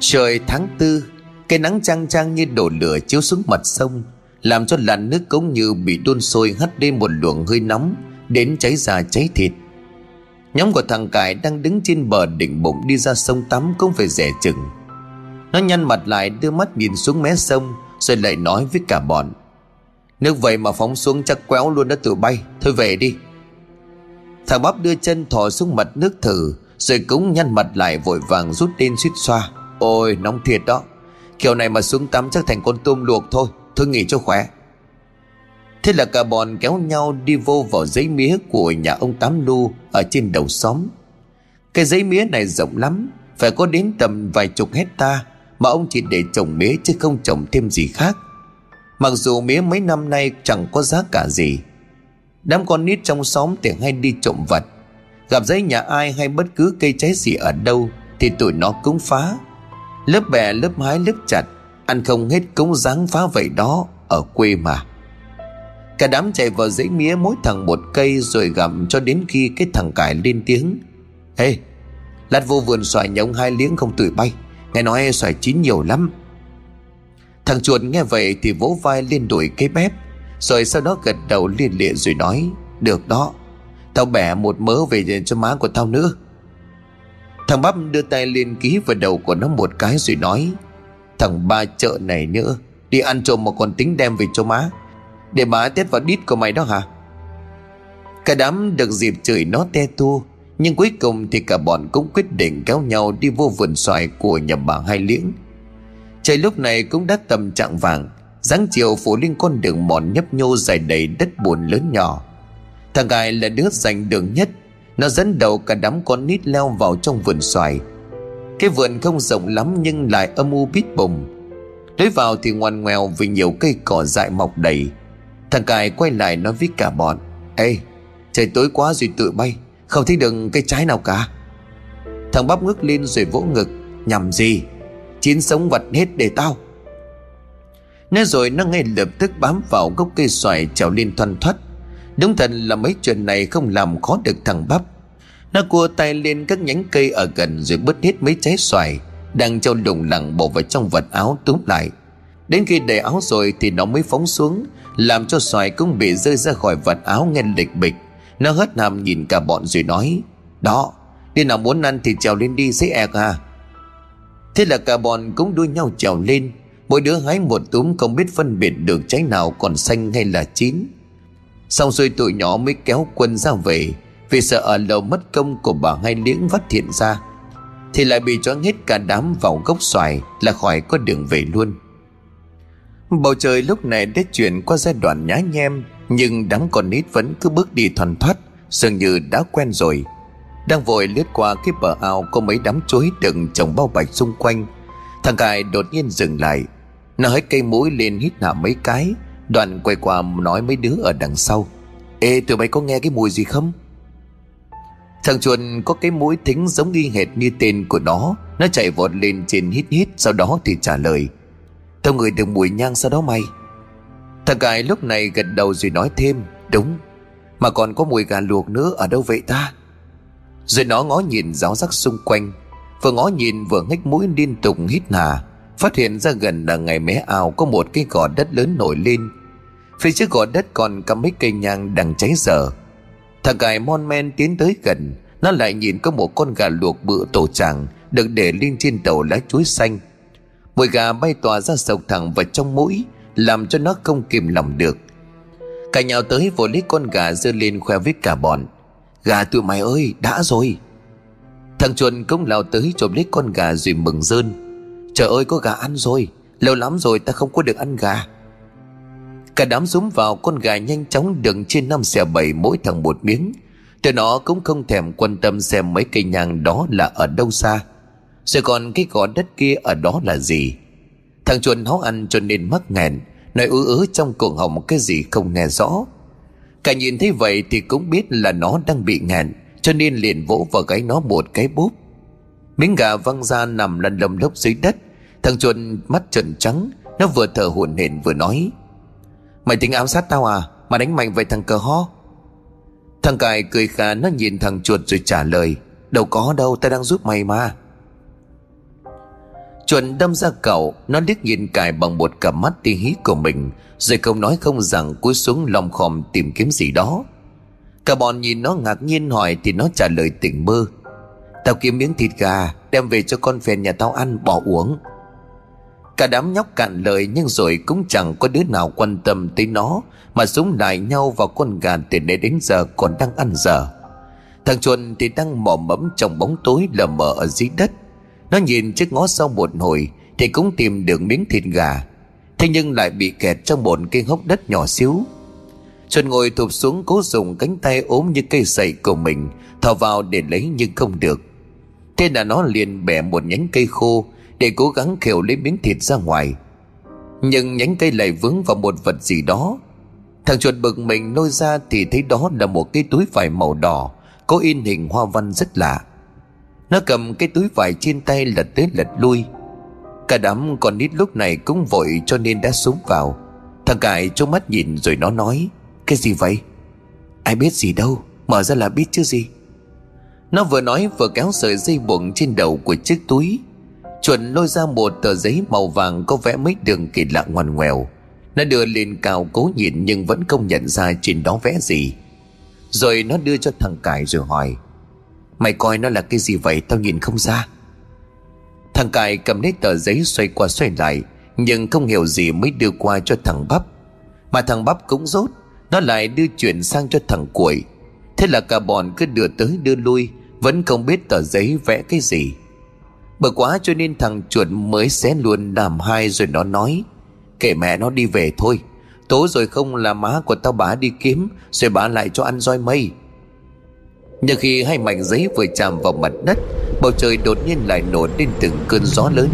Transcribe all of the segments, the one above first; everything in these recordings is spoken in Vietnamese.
Trời tháng tư, Cái nắng trang trang như đổ lửa chiếu xuống mặt sông, Làm cho làn nước cống như bị đun sôi hắt lên một luồng hơi nóng, Đến cháy da cháy thịt. Nhóm của thằng Cải đang đứng trên bờ đỉnh bụng đi ra sông tắm cũng phải rẻ chừng. Nó nhăn mặt lại, đưa mắt nhìn xuống mé sông, Rồi lại nói với cả bọn. Nước vậy mà phóng xuống chắc quéo luôn đã tự bay, Thôi về đi. Thằng bắp đưa chân thò xuống mặt nước thử, Rồi cũng nhăn mặt lại vội vàng rút lên suýt xoa. Ôi nóng thiệt đó Kiểu này mà xuống tắm chắc thành con tôm luộc thôi Thôi nghỉ cho khỏe Thế là cả bọn kéo nhau đi vô vào giấy mía của nhà ông Tám Lu ở trên đầu xóm. Cái giấy mía này rộng lắm, phải có đến tầm vài chục hecta mà ông chỉ để trồng mía chứ không trồng thêm gì khác. Mặc dù mía mấy năm nay chẳng có giá cả gì. Đám con nít trong xóm thì hay đi trộm vật. Gặp giấy nhà ai hay bất cứ cây trái gì ở đâu thì tụi nó cũng phá. Lớp bè lớp hái lớp chặt, ăn không hết cũng dáng phá vậy đó ở quê mà. Cả đám chạy vào dãy mía mỗi thằng một cây rồi gặm cho đến khi cái thằng cải lên tiếng. Ê, lát vô vườn xoài nhà ông hai liếng không tuổi bay. Nghe nói xoài chín nhiều lắm. Thằng chuột nghe vậy thì vỗ vai lên đuổi cái bếp. Rồi sau đó gật đầu liên lịa rồi nói. Được đó, tao bẻ một mớ về cho má của tao nữa. Thằng bắp đưa tay lên ký vào đầu của nó một cái rồi nói. Thằng ba chợ này nữa, đi ăn trộm mà còn tính đem về cho má. Để má tét vào đít của mày đó hả Cả đám được dịp chửi nó te tu Nhưng cuối cùng thì cả bọn cũng quyết định kéo nhau đi vô vườn xoài của nhà bà Hai Liễn Trời lúc này cũng đã tầm trạng vàng dáng chiều phủ lên con đường mòn nhấp nhô dài đầy đất buồn lớn nhỏ Thằng gai là đứa giành đường nhất nó dẫn đầu cả đám con nít leo vào trong vườn xoài. Cái vườn không rộng lắm nhưng lại âm u bít bùng Lối vào thì ngoằn ngoèo vì nhiều cây cỏ dại mọc đầy. Thằng Cài quay lại nói với cả bọn, Ê, trời tối quá rồi tự bay, Không thấy được cây trái nào cả. Thằng bắp ngước lên rồi vỗ ngực, Nhằm gì? Chín sống vật hết để tao. Nói rồi nó ngay lập tức bám vào gốc cây xoài trèo lên thoăn thoắt. Đúng thật là mấy chuyện này không làm khó được thằng bắp. Nó cua tay lên các nhánh cây ở gần rồi bứt hết mấy trái xoài, Đang trâu đùng lẳng bộ vào trong vật áo túm lại. Đến khi đầy áo rồi thì nó mới phóng xuống, Làm cho xoài cũng bị rơi ra khỏi vật áo nghe lịch bịch. Nó hất hàm nhìn cả bọn rồi nói, Đó, Đi nào muốn ăn thì trèo lên đi dễ ẹc à. Thế là cả bọn cũng đua nhau trèo lên. Mỗi đứa hái một túm không biết phân biệt được trái nào còn xanh hay là chín. Xong rồi tụi nhỏ mới kéo quân ra về, Vì sợ ở lầu mất công của bà hai liếng phát hiện ra. Thì lại bị choáng hết cả đám vào gốc xoài Là khỏi có đường về luôn. Bầu trời lúc này đã chuyển qua giai đoạn nhá nhem, Nhưng đám con nít vẫn cứ bước đi thoăn thoắt Dường như đã quen rồi. Đang vội lướt qua cái bờ ao Có mấy đám chuối đựng trồng bao bạch xung quanh. Thằng cài đột nhiên dừng lại Nó hết cây mũi lên hít hạ mấy cái. Đoạn quay qua nói mấy đứa ở đằng sau. Ê, tụi mày có nghe cái mùi gì không? Thằng chuồn có cái mũi thính giống y hệt như tên của nó. Nó chạy vọt lên trên hít hít, Sau đó thì trả lời. Tao ngửi được mùi nhang sau đó mày. Thằng cải lúc này gật đầu rồi nói thêm. Đúng, Mà còn có mùi gà luộc nữa ở đâu vậy ta? Rồi nó ngó nhìn giáo giác xung quanh, Vừa ngó nhìn vừa ngách mũi liên tục hít hà, Phát hiện ra gần là ngày mé ao Có một cái gò đất lớn nổi lên. Phía trước gò đất còn cả mấy cây nhang đang cháy dở. Thằng gài mon men tiến tới gần, Nó lại nhìn có một con gà luộc bự tổ tràng Được để lên trên đầu lá chuối xanh. Mùi gà bay tỏa ra sộc thẳng vào trong mũi, Làm cho nó không kìm lòng được. Cả nhào tới vội lấy con gà dơ lên khoe với cả bọn. Gà tụi mày ơi, đã rồi. Thằng chuồn cũng lao tới chộp lấy con gà rồi mừng rơn. Trời ơi, có gà ăn rồi. Lâu lắm rồi ta không có được ăn gà. Cả đám rúm vào, con gà nhanh chóng đựng trên năm xẻ bảy mỗi thằng một miếng. Tụi nó cũng không thèm quan tâm xem mấy cây nhang đó là ở đâu xa. Rồi còn cái gò đất kia ở đó là gì? Thằng chuồn nó ăn cho nên mắc nghẹn, Nói ứ ứ trong cổ họng cái gì không nghe rõ. Cả nhìn thấy vậy thì cũng biết là nó đang bị nghẹn, Cho nên liền vỗ vào gáy nó một cái búp Miếng gà văng ra nằm lăn lầm lốc dưới đất. Thằng chuồn mắt trần trắng, Nó vừa thở hổn hển vừa nói Mày tính ám sát tao à? Mà đánh mạnh vậy thằng cờ ho Thằng cài cười khà, nó nhìn thằng chuột rồi trả lời, Đâu có đâu, tao đang giúp mày mà. Chuẩn đâm ra cậu, Nó liếc nhìn cài bằng một cặp mắt ti hí của mình, Rồi không nói không rằng cúi xuống lòng khòm tìm kiếm gì đó. Cả bọn nhìn nó ngạc nhiên hỏi Thì nó trả lời tỉnh mơ Tao kiếm miếng thịt gà, Đem về cho con phèn nhà tao ăn, bỏ uống. Cả đám nhóc cạn lời Nhưng rồi cũng chẳng có đứa nào quan tâm tới nó, Mà súng lại nhau vào con gà Từ nãy đến giờ còn đang ăn giờ Thằng chuồn thì đang mò mẫm trong bóng tối lờ mờ ở dưới đất. Nó nhìn chiếc ngó sau một hồi Thì cũng tìm được miếng thịt gà, Thế nhưng lại bị kẹt trong một cây hốc đất nhỏ xíu. Chuồn ngồi thụp xuống cố dùng cánh tay ốm như cây sậy của mình, Thò vào để lấy nhưng không được. Thế là nó liền bẻ một nhánh cây khô để cố gắng khều lấy miếng thịt ra ngoài. Nhưng nhánh cây lại vướng vào một vật gì đó. Thằng chuột bực mình nôi ra thì thấy đó là một cái túi vải màu đỏ, Có in hình hoa văn rất lạ. Nó cầm cái túi vải trên tay lật tới lật lui. Cả đám con nít lúc này cũng vội cho nên đã xuống vào. Thằng cải trông mắt nhìn rồi nó nói, Cái gì vậy? Ai biết gì đâu, Mở ra là biết chứ gì? Nó vừa nói vừa kéo sợi dây buộc trên đầu của chiếc túi. Chuẩn lôi ra một tờ giấy màu vàng Có vẽ mấy đường kỳ lạ ngoằn ngoèo. Nó đưa lên cao cố nhìn Nhưng vẫn không nhận ra trên đó vẽ gì. Rồi nó đưa cho thằng cải rồi hỏi, Mày coi nó là cái gì vậy? Tao nhìn không ra. Thằng cải cầm lấy tờ giấy xoay qua xoay lại, Nhưng không hiểu gì mới đưa qua cho thằng bắp. Mà thằng bắp cũng rốt, Nó lại đưa chuyển sang cho thằng cuội. Thế là cả bọn cứ đưa tới đưa lui, Vẫn không biết tờ giấy vẽ cái gì. Bởi quá cho nên thằng chuột mới xé luôn làm hai rồi nó nói Kể mẹ nó đi về thôi. Tối rồi không là má của tao bá đi kiếm, Rồi bá lại cho ăn roi mây. Nhưng khi hai mảnh giấy vừa chạm vào mặt đất, Bầu trời đột nhiên lại nổ lên từng cơn gió lớn,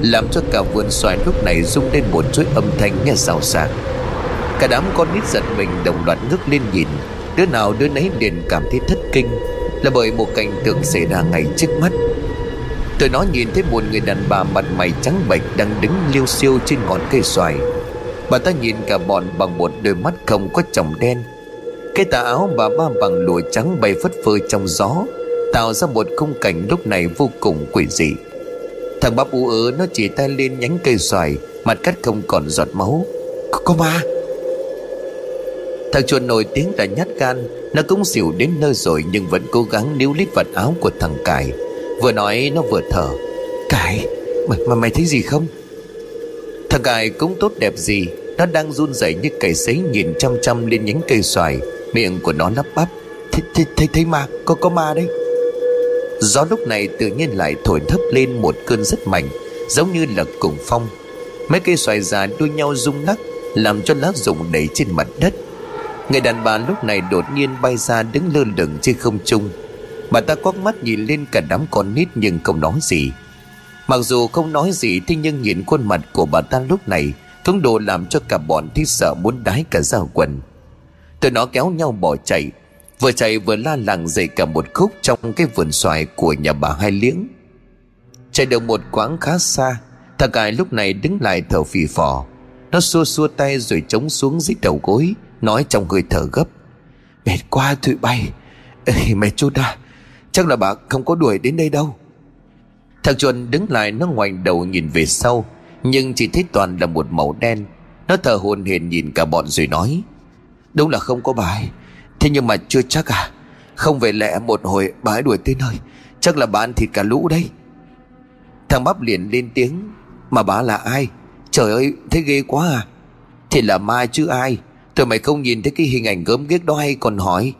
Làm cho cả vườn xoài lúc này rung lên một chuỗi âm thanh nghe rào sạc Cả đám con nít giật mình đồng loạt ngước lên nhìn, Đứa nào đứa nấy liền cảm thấy thất kinh, Là bởi một cảnh tượng xảy ra ngay trước mắt. Tụi nó nhìn thấy một người đàn bà mặt mày trắng bệch Đang đứng liêu siêu trên ngọn cây xoài. Bà ta nhìn cả bọn bằng một đôi mắt không có tròng đen. Cái tà áo bà ba bằng lụa trắng bay phất phơ trong gió Tạo ra một khung cảnh lúc này vô cùng quỷ dị. Thằng bắp ú ớ nó chỉ tay lên nhánh cây xoài Mặt cắt không còn giọt máu. Có, có ma. Thằng chuột nổi tiếng là nhát gan Nó cũng xỉu đến nơi rồi Nhưng vẫn cố gắng níu lít vật áo của thằng Cải Vừa nói nó vừa thở. Cải Mày, mà mày thấy gì không? Thằng Cải cũng tốt đẹp gì Nó đang run rẩy như cày sấy Nhìn chăm chăm lên nhánh cây xoài. Miệng của nó lắp bắp. Thấy, thấy, thấy ma Có có ma đấy. Gió lúc này tự nhiên lại thổi thấp lên một cơn rất mạnh Giống như là cùng phong. Mấy cây xoài già đua nhau rung lắc Làm cho lá rụng đầy trên mặt đất. Người đàn bà lúc này đột nhiên bay ra đứng lơ lửng trên không trung Bà ta quắc mắt nhìn lên cả đám con nít nhưng không nói gì. Mặc dù không nói gì thế nhưng nhìn khuôn mặt của bà ta lúc này Thống đồ làm cho cả bọn thích sợ muốn đái cả ra quần. Tụi nó kéo nhau bỏ chạy. Vừa chạy vừa la làng dậy cả một khúc Trong cái vườn xoài của nhà bà Hai Liếng. Chạy được một quãng khá xa Thằng cải lúc này đứng lại thở phì phò. Nó xua xua tay rồi chống xuống dưới đầu gối Nói trong hơi thở gấp. Mệt quá tụi bay. Ê, Mệt chút à Chắc là bà không có đuổi đến đây đâu. Thằng chuồn đứng lại, nó ngoảnh đầu nhìn về sau, Nhưng chỉ thấy toàn là một màu đen. Nó thở hồn hển nhìn cả bọn rồi nói, Đúng là không có bài Thế nhưng mà chưa chắc à? Không về lẽ một hồi bà ấy đuổi tới nơi Chắc là bà ăn thịt cả lũ đây Thằng bắp liền lên tiếng, Mà bà là ai? Trời ơi thấy ghê quá à. Thì là ma chứ ai? Tụi mày không nhìn thấy cái hình ảnh gớm ghiếc đó hay còn hỏi.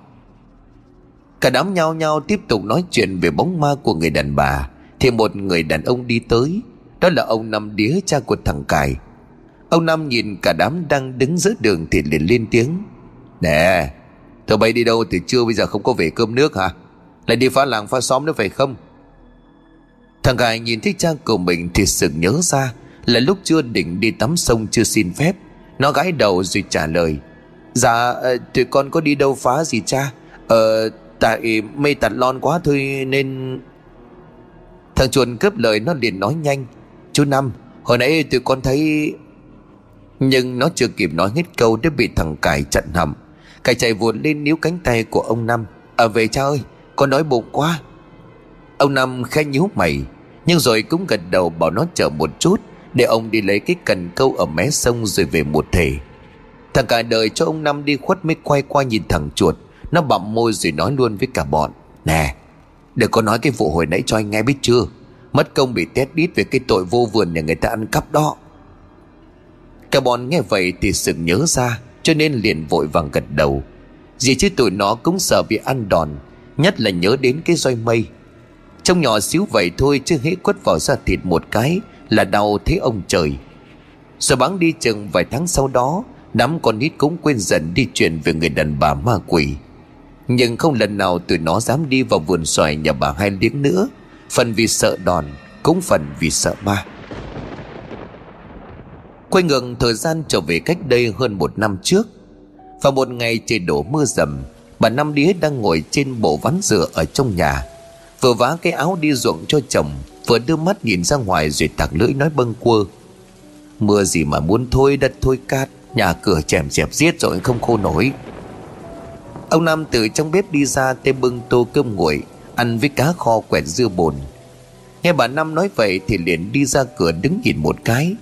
Cả đám nhau nhau tiếp tục nói chuyện về bóng ma của người đàn bà. Thì một người đàn ông đi tới. Đó là ông Năm Đía, cha của thằng Cải Ông Năm nhìn cả đám đang đứng giữa đường thì liền lên tiếng. Nè, Tụi bay đi đâu từ trưa bây giờ không có về cơm nước hả? Lại đi phá làng phá xóm nữa phải không? Thằng Cải nhìn thấy cha của mình thì sực nhớ ra Là lúc chưa định đi tắm sông chưa xin phép, Nó gãi đầu rồi trả lời. Dạ ờ, tụi con có đi đâu phá gì cha? Ờ tại mây tạt lon quá thôi nên Thằng chuồn cướp lời nó liền nói nhanh. Chú Năm, Hồi nãy tụi con thấy, Nhưng nó chưa kịp nói hết câu Đã bị thằng cải chặn hầm. Cải chạy vụt lên níu cánh tay của ông Năm. À về cha ơi, Con đói bụng quá. Ông Năm khẽ nhíu mày, Nhưng rồi cũng gật đầu bảo nó chờ một chút, Để ông đi lấy cái cần câu ở mé sông rồi về một thể. Thằng cả đời cho ông Năm đi khuất mới quay qua nhìn thằng chuột. Nó bặm môi rồi nói luôn với cả bọn. Nè, Đừng có nói cái vụ hồi nãy cho anh nghe biết chưa? Mất công bị tét đít về cái tội vô vườn nhà người ta ăn cắp đó. Cả bọn nghe vậy thì sực nhớ ra, Cho nên liền vội vàng gật đầu. Gì chứ tụi nó cũng sợ bị ăn đòn, Nhất là nhớ đến cái roi mây. Trông nhỏ xíu vậy thôi chứ hễ quất vào da thịt một cái Là đau thế ông trời. Rồi bán đi chừng vài tháng sau đó, Đám con nít cũng quên dần đi chuyện về người đàn bà ma quỷ. Nhưng không lần nào tụi nó dám đi vào vườn xoài nhà bà hai liếng nữa. Phần vì sợ đòn, Cũng phần vì sợ ma. Quay ngược thời gian trở về cách đây hơn một năm trước, Vào một ngày trời đổ mưa rầm, Bà Năm Đía đang ngồi trên bộ ván dựa ở trong nhà, Vừa vá cái áo đi ruộng cho chồng, Vừa đưa mắt nhìn ra ngoài rồi tặc lưỡi nói bâng quơ. Mưa gì mà muốn thôi, đất thôi cát, Nhà cửa chèm chẹp giết rồi không khô nổi. Ông Nam từ trong bếp đi ra tay bưng tô cơm nguội, Ăn với cá kho quẹt dưa bồn. Nghe bà Năm nói vậy thì liền đi ra cửa đứng nhìn một cái.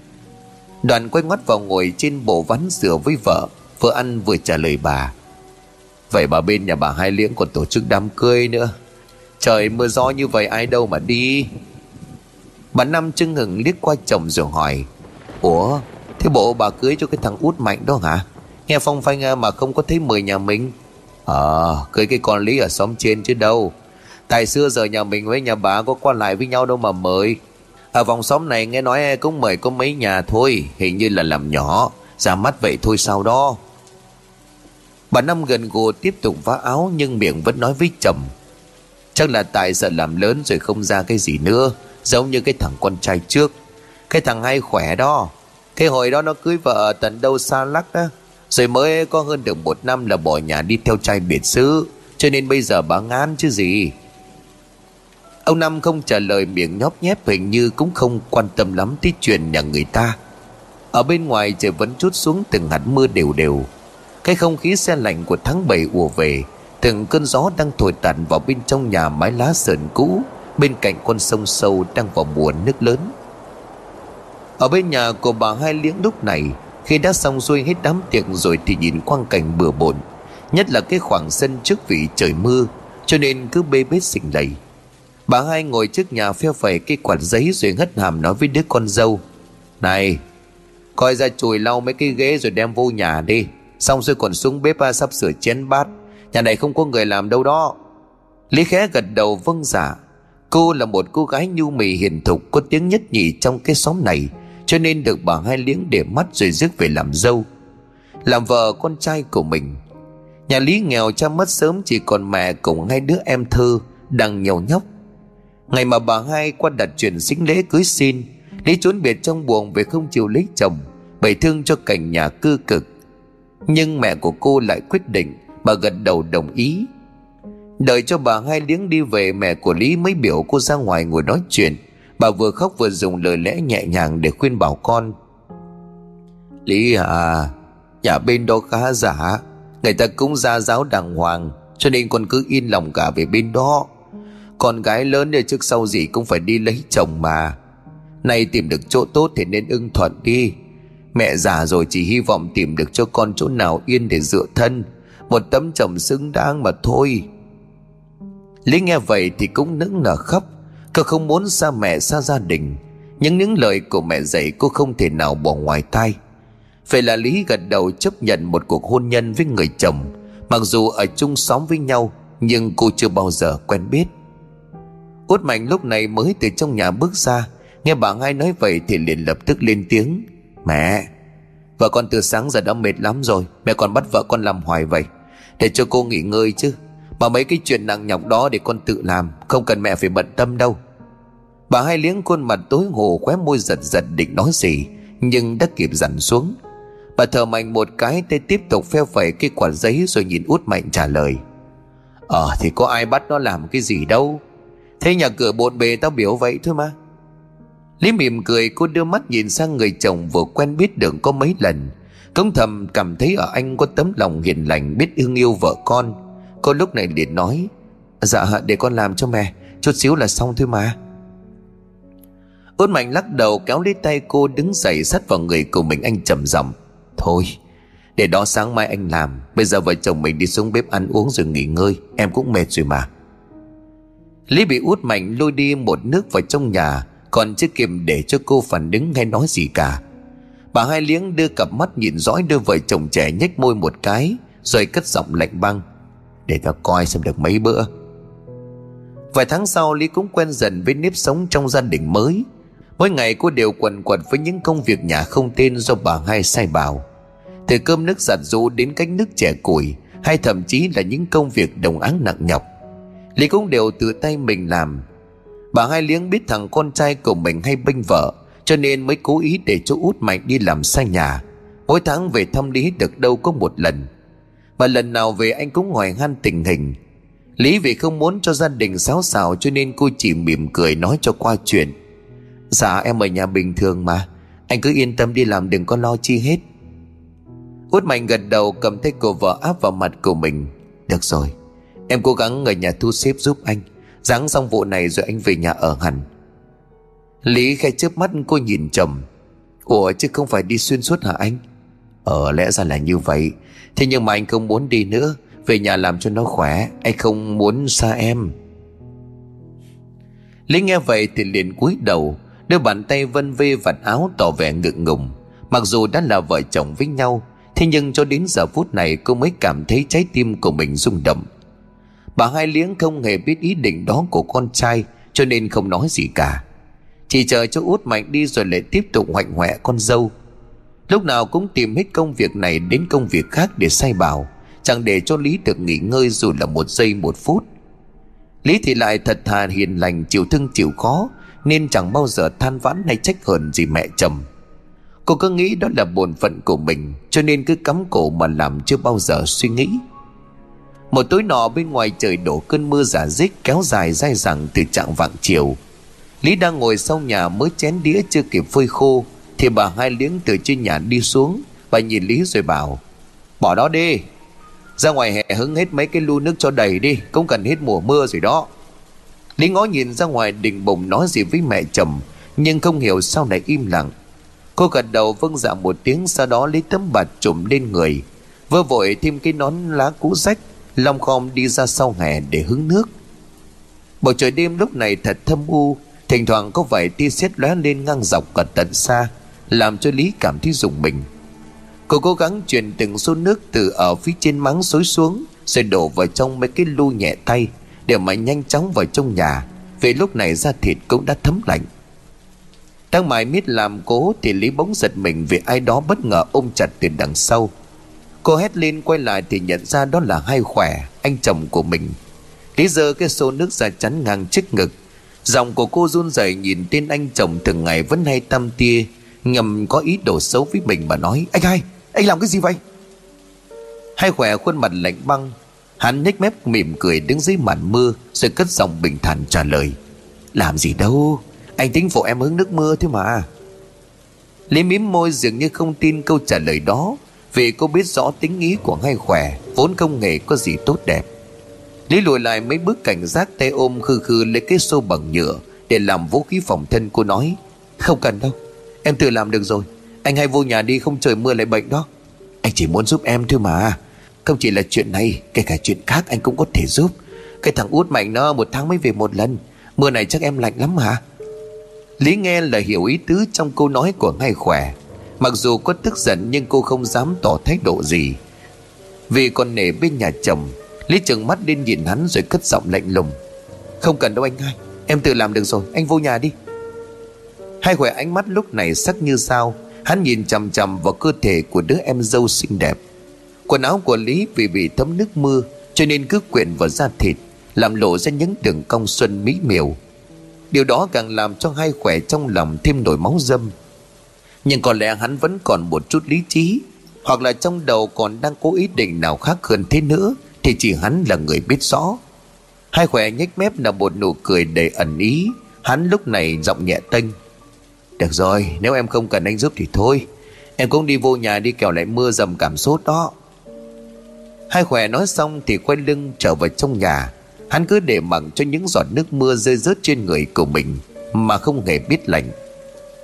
Đoàn quay ngoắt vào ngồi trên bộ ván rửa với vợ, Vừa ăn vừa trả lời bà. Vậy bà bên nhà bà Hai Liễn còn tổ chức đám cưới nữa. Trời, mưa gió như vậy ai đâu mà đi. Bà Năm chưng ngừng liếc qua chồng rồi hỏi, Ủa, Thế bộ bà cưới cho cái thằng út mạnh đó hả? Nghe phong phanh à mà không có thấy mời nhà mình. Ờ à, cưới cái con Lý ở xóm trên chứ đâu. Tại xưa giờ nhà mình với nhà bà có qua lại với nhau đâu mà mời. Ở vòng xóm này nghe nói cũng mời có mấy nhà thôi Hình như là làm nhỏ. Ra mắt vậy thôi sao đó. Bà Năm gần gù tiếp tục vá áo Nhưng miệng vẫn nói với chồng. Chắc là tại sợ làm lớn rồi không ra cái gì nữa Giống như cái thằng con trai trước. Cái thằng hay khỏe đó. Cái hồi đó nó cưới vợ ở tận đâu xa lắc á. Rồi mới có hơn được một năm là bỏ nhà đi theo trai biệt xứ. Cho nên bây giờ bà ngán chứ gì. Ông Năm không trả lời miệng nhóp nhép, hình như cũng không quan tâm lắm tới chuyện nhà người ta. Ở bên ngoài trời vẫn chút xuống từng hạt mưa đều đều. Cái không khí xe lạnh của tháng 7 ùa về, Từng cơn gió đang thổi tàn vào bên trong nhà mái lá sờn cũ, Bên cạnh con sông sâu đang vào mùa nước lớn. Ở bên nhà của bà Hai Liễng lúc này khi đã xong xuôi hết đám tiệc rồi thì nhìn quang cảnh bừa bộn Nhất là cái khoảng sân trước vị trời mưa Cho nên cứ bê bết xình lầy. Bà hai ngồi trước nhà pheo phẩy cái quạt giấy rồi ngất hàm nói với đứa con dâu Này Coi ra chùi lau mấy cái ghế rồi đem vô nhà đi. Xong rồi còn xuống bếp à, sắp sửa chén bát. Nhà này không có người làm đâu đó. Lý khẽ gật đầu vâng giả dạ. Cô là một cô gái nhu mì hiền thục Có tiếng nhất nhì trong cái xóm này. Cho nên được bà hai liếng để mắt rồi rước về làm dâu. Làm vợ con trai của mình. Nhà Lý nghèo cha mất sớm Chỉ còn mẹ cùng hai đứa em thơ Đang nhiều nhóc. Ngày mà bà hai qua đặt chuyện xính lễ cưới xin, Lý trốn biệt trong buồng về không chịu lấy chồng, bày thương cho cảnh nhà cư cực. Nhưng mẹ của cô lại quyết định Bà gật đầu đồng ý. Đợi cho bà hai liếng đi về, Mẹ của Lý mới biểu cô ra ngoài ngồi nói chuyện. Bà vừa khóc vừa dùng lời lẽ nhẹ nhàng Để khuyên bảo con. Lý à Nhà bên đó khá giả. Người ta cũng ra giáo đàng hoàng, Cho nên con cứ yên lòng cả về bên đó. Con gái lớn thì trước sau gì cũng phải đi lấy chồng mà. Nay tìm được chỗ tốt thì nên ưng thuận đi. Mẹ già rồi chỉ hy vọng tìm được cho con chỗ nào yên để dựa thân. Một tấm chồng xứng đáng mà thôi. Lý nghe vậy thì cũng nững nở khóc. Cô không muốn xa mẹ xa gia đình, Nhưng những lời của mẹ dạy cô không thể nào bỏ ngoài tai. Vậy là Lý gật đầu chấp nhận một cuộc hôn nhân với người chồng, Mặc dù ở chung xóm với nhau, Nhưng cô chưa bao giờ quen biết. Út Mạnh lúc này mới từ trong nhà bước ra, Nghe bà ngay nói vậy thì liền lập tức lên tiếng. Mẹ, Vợ con từ sáng giờ đã mệt lắm rồi, Mẹ còn bắt vợ con làm hoài vậy, Để cho cô nghỉ ngơi chứ. Mà mấy cái chuyện nặng nhọc đó để con tự làm, Không cần mẹ phải bận tâm đâu. Bà hai liếng khuôn mặt tối hồ khóe môi giật giật định nói gì, Nhưng đã kịp dằn xuống. Bà thở mạnh một cái tay tiếp tục pheo phẩy cái quả giấy rồi nhìn út mạnh trả lời. Ờ thì có ai bắt nó làm cái gì đâu. Thế nhà cửa bộn bề tao biểu vậy thôi mà. Lý mỉm cười, cô đưa mắt nhìn sang người chồng vừa quen biết được có mấy lần. Công thầm cảm thấy ở anh có tấm lòng hiền lành, biết thương yêu vợ con. Cô lúc này liền nói Dạ để con làm cho mẹ, Chút xíu là xong thôi mà. Út Mạnh lắc đầu kéo lấy tay cô đứng dậy sát vào người của mình. Anh trầm giọng, Thôi, để đó sáng mai anh làm. Bây giờ vợ chồng mình đi xuống bếp ăn uống rồi nghỉ ngơi, Em cũng mệt rồi mà. Lý bị út mạnh lôi đi một nước vào trong nhà, Còn chưa kịp để cho cô phản ứng hay nói gì cả. Bà hai liếng đưa cặp mắt nhìn dõi đôi vợ chồng trẻ nhếch môi một cái, Rồi cất giọng lạnh băng để tao coi xem được mấy bữa. Vài tháng sau, Lý cũng quen dần với nếp sống trong gia đình mới. Mỗi ngày cô đều quần quật với những công việc nhà không tên do bà hai sai bảo. Từ cơm nước giặt rũ đến cách nước trẻ củi, hay thậm chí là những công việc đồng áng nặng nhọc. Lý cũng đều tự tay mình làm. Bà hai liếng biết thằng con trai của mình hay bênh vợ, cho nên mới cố ý để cho út mạnh đi làm xa nhà. Mỗi tháng về thăm lý được đâu có một lần và lần nào về anh cũng hỏi han tình hình. Lý vì không muốn cho gia đình xáo xào cho nên cô chỉ mỉm cười nói cho qua chuyện. Dạ em ở nhà bình thường mà. Anh cứ yên tâm đi làm đừng có lo chi hết. Út Mạnh gật đầu cầm tay cô vợ áp vào mặt của mình. Được rồi, Em cố gắng ở nhà thu xếp giúp anh. Ráng xong vụ này rồi anh về nhà ở hẳn. Lý khai chớp mắt, cô nhìn chồng Ủa, chứ không phải đi xuyên suốt hả anh? Ờ lẽ ra là như vậy. Thế nhưng mà anh không muốn đi nữa. Về nhà làm cho nó khỏe. Anh không muốn xa em. Lý nghe vậy thì liền cúi đầu, Đưa bàn tay vân vê vạt áo tỏ vẻ ngượng ngùng. Mặc dù đã là vợ chồng với nhau, Thế nhưng cho đến giờ phút này cô mới cảm thấy trái tim của mình rung động. Bà hai liếng không hề biết ý định đó của con trai, Cho nên không nói gì cả. Chỉ chờ cho út mạnh đi rồi lại tiếp tục hoạnh hoẹ con dâu. Lúc nào cũng tìm hết công việc này đến công việc khác để say bảo, Chẳng để cho Lý được nghỉ ngơi dù là một giây một phút. Lý thì lại thật thà hiền lành, chịu thương chịu khó, Nên chẳng bao giờ than vãn hay trách hờn gì mẹ chồng. Cô cứ nghĩ đó là bổn phận của mình, Cho nên cứ cắm cổ mà làm chưa bao giờ suy nghĩ. Một tối nọ bên ngoài trời đổ cơn mưa giả dích Kéo dài dai dẳng từ trạng vạng chiều. Lý đang ngồi sau nhà mới chén đĩa chưa kịp phơi khô thì bà hai liếng từ trên nhà đi xuống Bà nhìn Lý rồi bảo, Bỏ đó đi. Ra ngoài hè hứng hết mấy cái lu nước cho đầy đi, Cũng cần hết mùa mưa rồi đó. Lý ngó nhìn ra ngoài đình bụng nói gì với mẹ chồng, Nhưng không hiểu sao lại im lặng. Cô gật đầu vâng dạ một tiếng, Sau đó lấy tấm bạt trùm lên người. Vơ vội thêm cái nón lá cũ rách, Long khom đi ra sau hè để hứng nước. Bầu trời đêm lúc này thật thâm u, Thỉnh thoảng có vài tia sét lóe lên ngang dọc cả tận xa. Làm cho Lý cảm thấy rùng mình Cô cố gắng chuyển từng số nước từ ở phía trên mắng xối xuống Rồi đổ vào trong mấy cái lu nhẹ tay Để mà nhanh chóng vào trong nhà Vì lúc này da thịt cũng đã thấm lạnh đang mãi miết làm cố thì Lý bỗng giật mình vì ai đó bất ngờ ôm chặt từ đằng sau. Cô hét lên quay lại thì nhận ra đó là hai khỏe, anh chồng của mình. Lý giơ cái xô nước ra chắn ngang trước ngực. Giọng của cô run rẩy nhìn tên anh chồng thường ngày vẫn hay tâm tia, ngầm có ý đồ xấu với mình mà nói Anh hai, anh làm cái gì vậy? Hai khỏe khuôn mặt lạnh băng, hắn nhếch mép mỉm cười đứng dưới màn mưa rồi cất giọng bình thản trả lời. Làm gì đâu, anh tính phụ em hứng nước mưa thế mà Lý mím môi dường như không tin câu trả lời đó Vì cô biết rõ tính ý của hai khỏe Vốn không hề có gì tốt đẹp Lý lùi lại mấy bước cảnh giác tay ôm khư khư lấy cái xô bằng nhựa Để làm vũ khí phòng thân cô nói Không cần đâu Em tự làm được rồi. Anh hay vô nhà đi không trời mưa lại bệnh đó. Anh chỉ muốn giúp em thôi mà. Không chỉ là chuyện này, Kể cả chuyện khác anh cũng có thể giúp. Cái thằng út mạnh nó một tháng mới về một lần. Mưa này chắc em lạnh lắm hả? Lý nghe là hiểu ý tứ trong câu nói của ngay khỏe. Mặc dù có tức giận nhưng cô không dám tỏ thái độ gì. Vì còn nể bên nhà chồng, Lý trừng mắt lên nhìn hắn rồi cất giọng lạnh lùng. Không cần đâu anh hai, Em tự làm được rồi, anh vô nhà đi. Hai khỏe ánh mắt lúc này sắc như sao. Hắn nhìn chằm chằm vào cơ thể của đứa em dâu xinh đẹp. Quần áo của Lý vì bị thấm nước mưa, Cho nên cứ quyện vào da thịt, Làm lộ ra những đường cong xuân mỹ miều. Điều đó càng làm cho hai khỏe trong lòng thêm nổi máu dâm. Nhưng có lẽ hắn vẫn còn một chút lý trí, Hoặc là trong đầu còn đang cố ý định nào khác hơn thế nữa, Thì chỉ hắn là người biết rõ. Hai khỏe nhếch mép là một nụ cười đầy ẩn ý. Hắn lúc này giọng nhẹ tênh. Được rồi, nếu em không cần anh giúp thì thôi. Em cũng đi vô nhà đi kẻo lại mưa dầm cảm sốt đó. Hai khỏe nói xong thì quay lưng trở vào trong nhà. Hắn cứ để mặc cho những giọt nước mưa rơi rớt trên người của mình Mà không hề biết lạnh.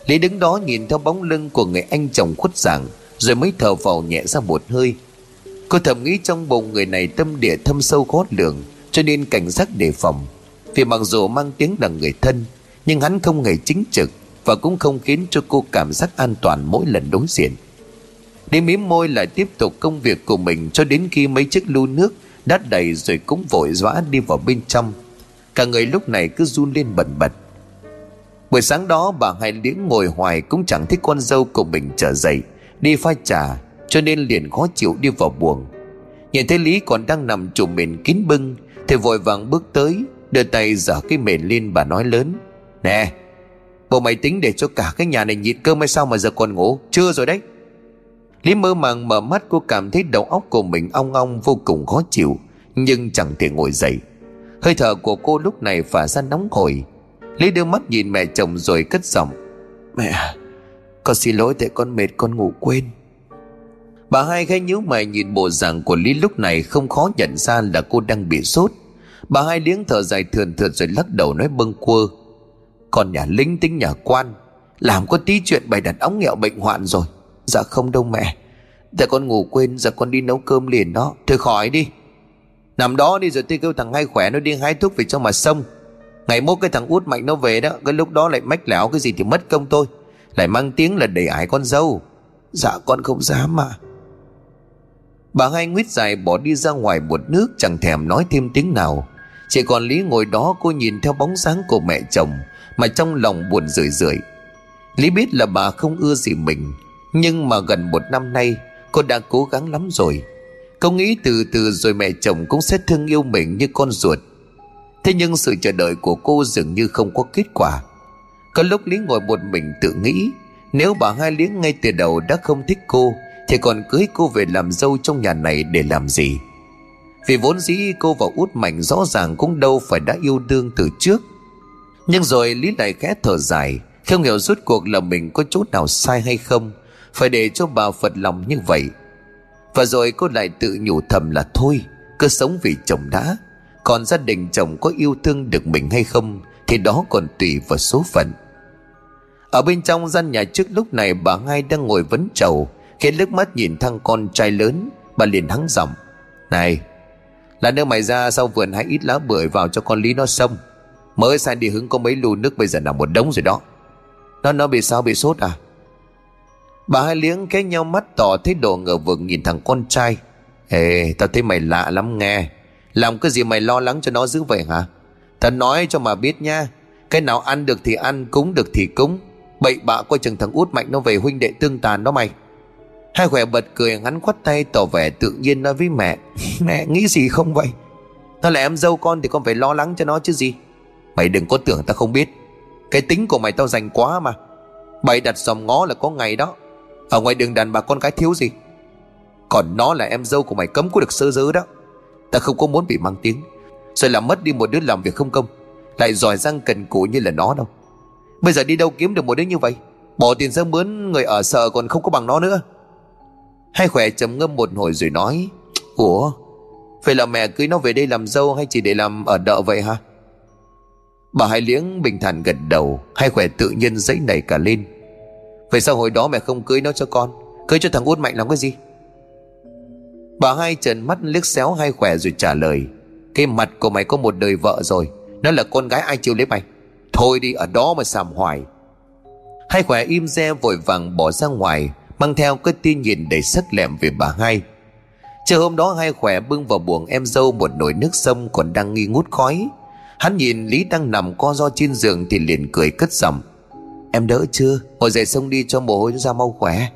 Lý đứng đó nhìn theo bóng lưng của người anh chồng khuất dạng, Rồi mới thở vào nhẹ ra một hơi. Cô thầm nghĩ trong bụng người này tâm địa thâm sâu khó lường, Cho nên cảnh giác đề phòng. Vì mặc dù mang tiếng là người thân, Nhưng hắn không hề chính trực. Và cũng không khiến cho cô cảm giác an toàn mỗi lần đối diện. Đi mím môi lại tiếp tục công việc của mình Cho đến khi mấy chiếc lu nước Đã đầy rồi cũng vội vã đi vào bên trong. Cả người lúc này cứ run lên bần bật. Buổi sáng đó, bà hai liếng ngồi hoài Cũng chẳng thích con dâu của mình trở dậy, Đi pha trà, Cho nên liền khó chịu đi vào buồng. Nhìn thấy Lý còn đang nằm trùm mền kín bưng, Thì vội vàng bước tới, Đưa tay giở cái mền lên bà nói lớn, Nè Bộ mày tính để cho cả cái nhà này nhịn cơm hay sao mà giờ còn ngủ? Chưa rồi đấy. Lý mơ màng mở mắt, cô cảm thấy đầu óc của mình ong ong vô cùng khó chịu, Nhưng chẳng thể ngồi dậy. Hơi thở của cô lúc này phả ra nóng hổi. Lý đưa mắt nhìn mẹ chồng rồi cất giọng, Mẹ, Con xin lỗi tại con mệt con ngủ quên. Bà hai khẽ nhíu mày nhìn bộ dạng của Lý lúc này không khó nhận ra là cô đang bị sốt. Bà hai liếng thở dài thườn thượt rồi lắc đầu nói bâng quơ còn nhà lính tính nhà quan, Làm có tí chuyện bày đặt ống nghẹo bệnh hoạn rồi. Dạ không đâu mẹ. Tại con ngủ quên giờ con đi nấu cơm liền đó. Thôi khỏi đi. Nằm đó đi rồi tôi kêu thằng hai khỏe nó đi hái thuốc về cho mà sông Ngày mốt cái thằng út mạnh nó về đó, Cái lúc đó lại mách lẻo cái gì thì mất công tôi. Lại mang tiếng là đầy ải con dâu. Dạ con không dám mà Bà hai nguyết dài bỏ đi ra ngoài một nước, Chẳng thèm nói thêm tiếng nào. Chỉ còn Lý ngồi đó cô nhìn theo bóng dáng của mẹ chồng. Mà trong lòng buồn rười rượi. Lý biết là bà không ưa gì mình, Nhưng mà gần một năm nay, Cô đã cố gắng lắm rồi. Cô nghĩ từ từ rồi mẹ chồng cũng sẽ thương yêu mình như con ruột. Thế nhưng sự chờ đợi của cô dường như không có kết quả. Có lúc Lý ngồi một mình tự nghĩ, Nếu bà hai Liếng ngay từ đầu đã không thích cô, Thì còn cưới cô về làm dâu trong nhà này để làm gì? Vì vốn dĩ cô và út mạnh rõ ràng cũng đâu phải đã yêu đương từ trước. Nhưng rồi Lý lại khẽ thở dài, Không hiểu rốt cuộc là mình có chỗ nào sai hay không. Phải để cho bà phật lòng như vậy. Và rồi cô lại tự nhủ thầm là thôi, Cứ sống vì chồng đã. Còn gia đình chồng có yêu thương được mình hay không, Thì đó còn tùy vào số phận. Ở bên trong gian nhà trước lúc này, bà ngay đang ngồi vấn trầu. Khi nước mắt nhìn thằng con trai lớn, Bà liền hắng giọng, Này, Là nước mày ra sau vườn hãy ít lá bưởi vào cho con Lý nó sông Mới sai đi hướng có mấy lu nước bây giờ nằm một đống rồi đó. Nó nó bị sao bị sốt à? Bà hai liếng cái nhau mắt tỏ thấy độ ngờ vực nhìn thằng con trai. Ê, tao thấy mày lạ lắm nghe. Làm cái gì mày lo lắng cho nó dữ vậy hả? Tao nói cho mà biết nha. Cái nào ăn được thì ăn, Cúng được thì cúng. Bậy bạ coi chừng thằng út mạnh nó về huynh đệ tương tàn đó mày. Hai khỏe bật cười hắn khoắt tay tỏ vẻ tự nhiên nói với mẹ Mẹ nghĩ gì không vậy? Nó là em dâu con thì con phải lo lắng cho nó chứ gì. Mày đừng có tưởng ta không biết. Cái tính của mày tao dành quá mà. Bày đặt dòm ngó là có ngày đó. Ở ngoài đường đàn bà con cái thiếu gì? Còn nó là em dâu của mày cấm có được sơ dứ đó. Ta không có muốn bị mang tiếng. Rồi làm mất đi một đứa làm việc không công. Lại giỏi răng cần cũ như là nó đâu. Bây giờ đi đâu kiếm được một đứa như vậy? Bỏ tiền ra mướn người ở sợ còn không có bằng nó nữa. Hai khỏe trầm ngâm một hồi rồi nói, Ủa, Vậy là mẹ cưới nó về đây làm dâu hay chỉ để làm ở đợ vậy hả? Bà hai liếng bình thản gật đầu, Hai khỏe tự nhiên dãy nảy cả lên. Vậy sao hồi đó mẹ không cưới nó cho con, Cưới cho thằng út mạnh làm cái gì? Bà hai trần mắt liếc xéo hai khỏe rồi trả lời, Cái mặt của mày có một đời vợ rồi, Nó là con gái ai chịu lấy mày? Thôi đi, ở đó mà sàm hoài. Hai khỏe im re vội vàng bỏ ra ngoài, Mang theo cái tin nhìn đầy sắc lẹm về bà hai. Chiều hôm đó hai khỏe bưng vào buồng em dâu một nồi nước sông còn đang nghi ngút khói. Hắn nhìn Lý đang nằm co do trên giường thì liền cười cất giọng. Em đỡ chưa? Ngồi dậy xong đi cho mồ hôi ra mau khỏe.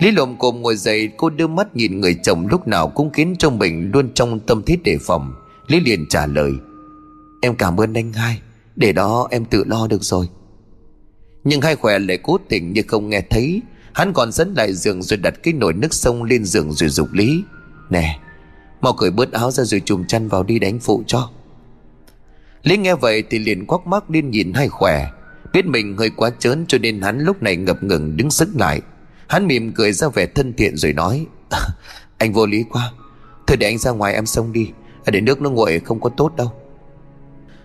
Lý lồm cồm ngồi dậy, cô đưa mắt nhìn người chồng lúc nào cũng khiến cho mình luôn trong tâm thế đề phòng. Lý liền trả lời, Em cảm ơn anh hai, Để đó em tự lo được rồi. Nhưng hai khỏe lại cố tình như không nghe thấy, Hắn còn dẫn lại giường rồi đặt cái nồi nước sông lên giường rồi dục Lý, Nè, Mau cởi bớt áo ra rồi chùm chăn vào đi đánh phụ cho. Lý nghe vậy thì liền quắc mắt lên nhìn hai khỏe. Biết mình hơi quá trớn cho nên hắn lúc này ngập ngừng đứng sững lại. Hắn mỉm cười ra vẻ thân thiện rồi nói Anh vô lý quá. Thôi để anh ra ngoài em xông đi. Để nước nó nguội không có tốt đâu.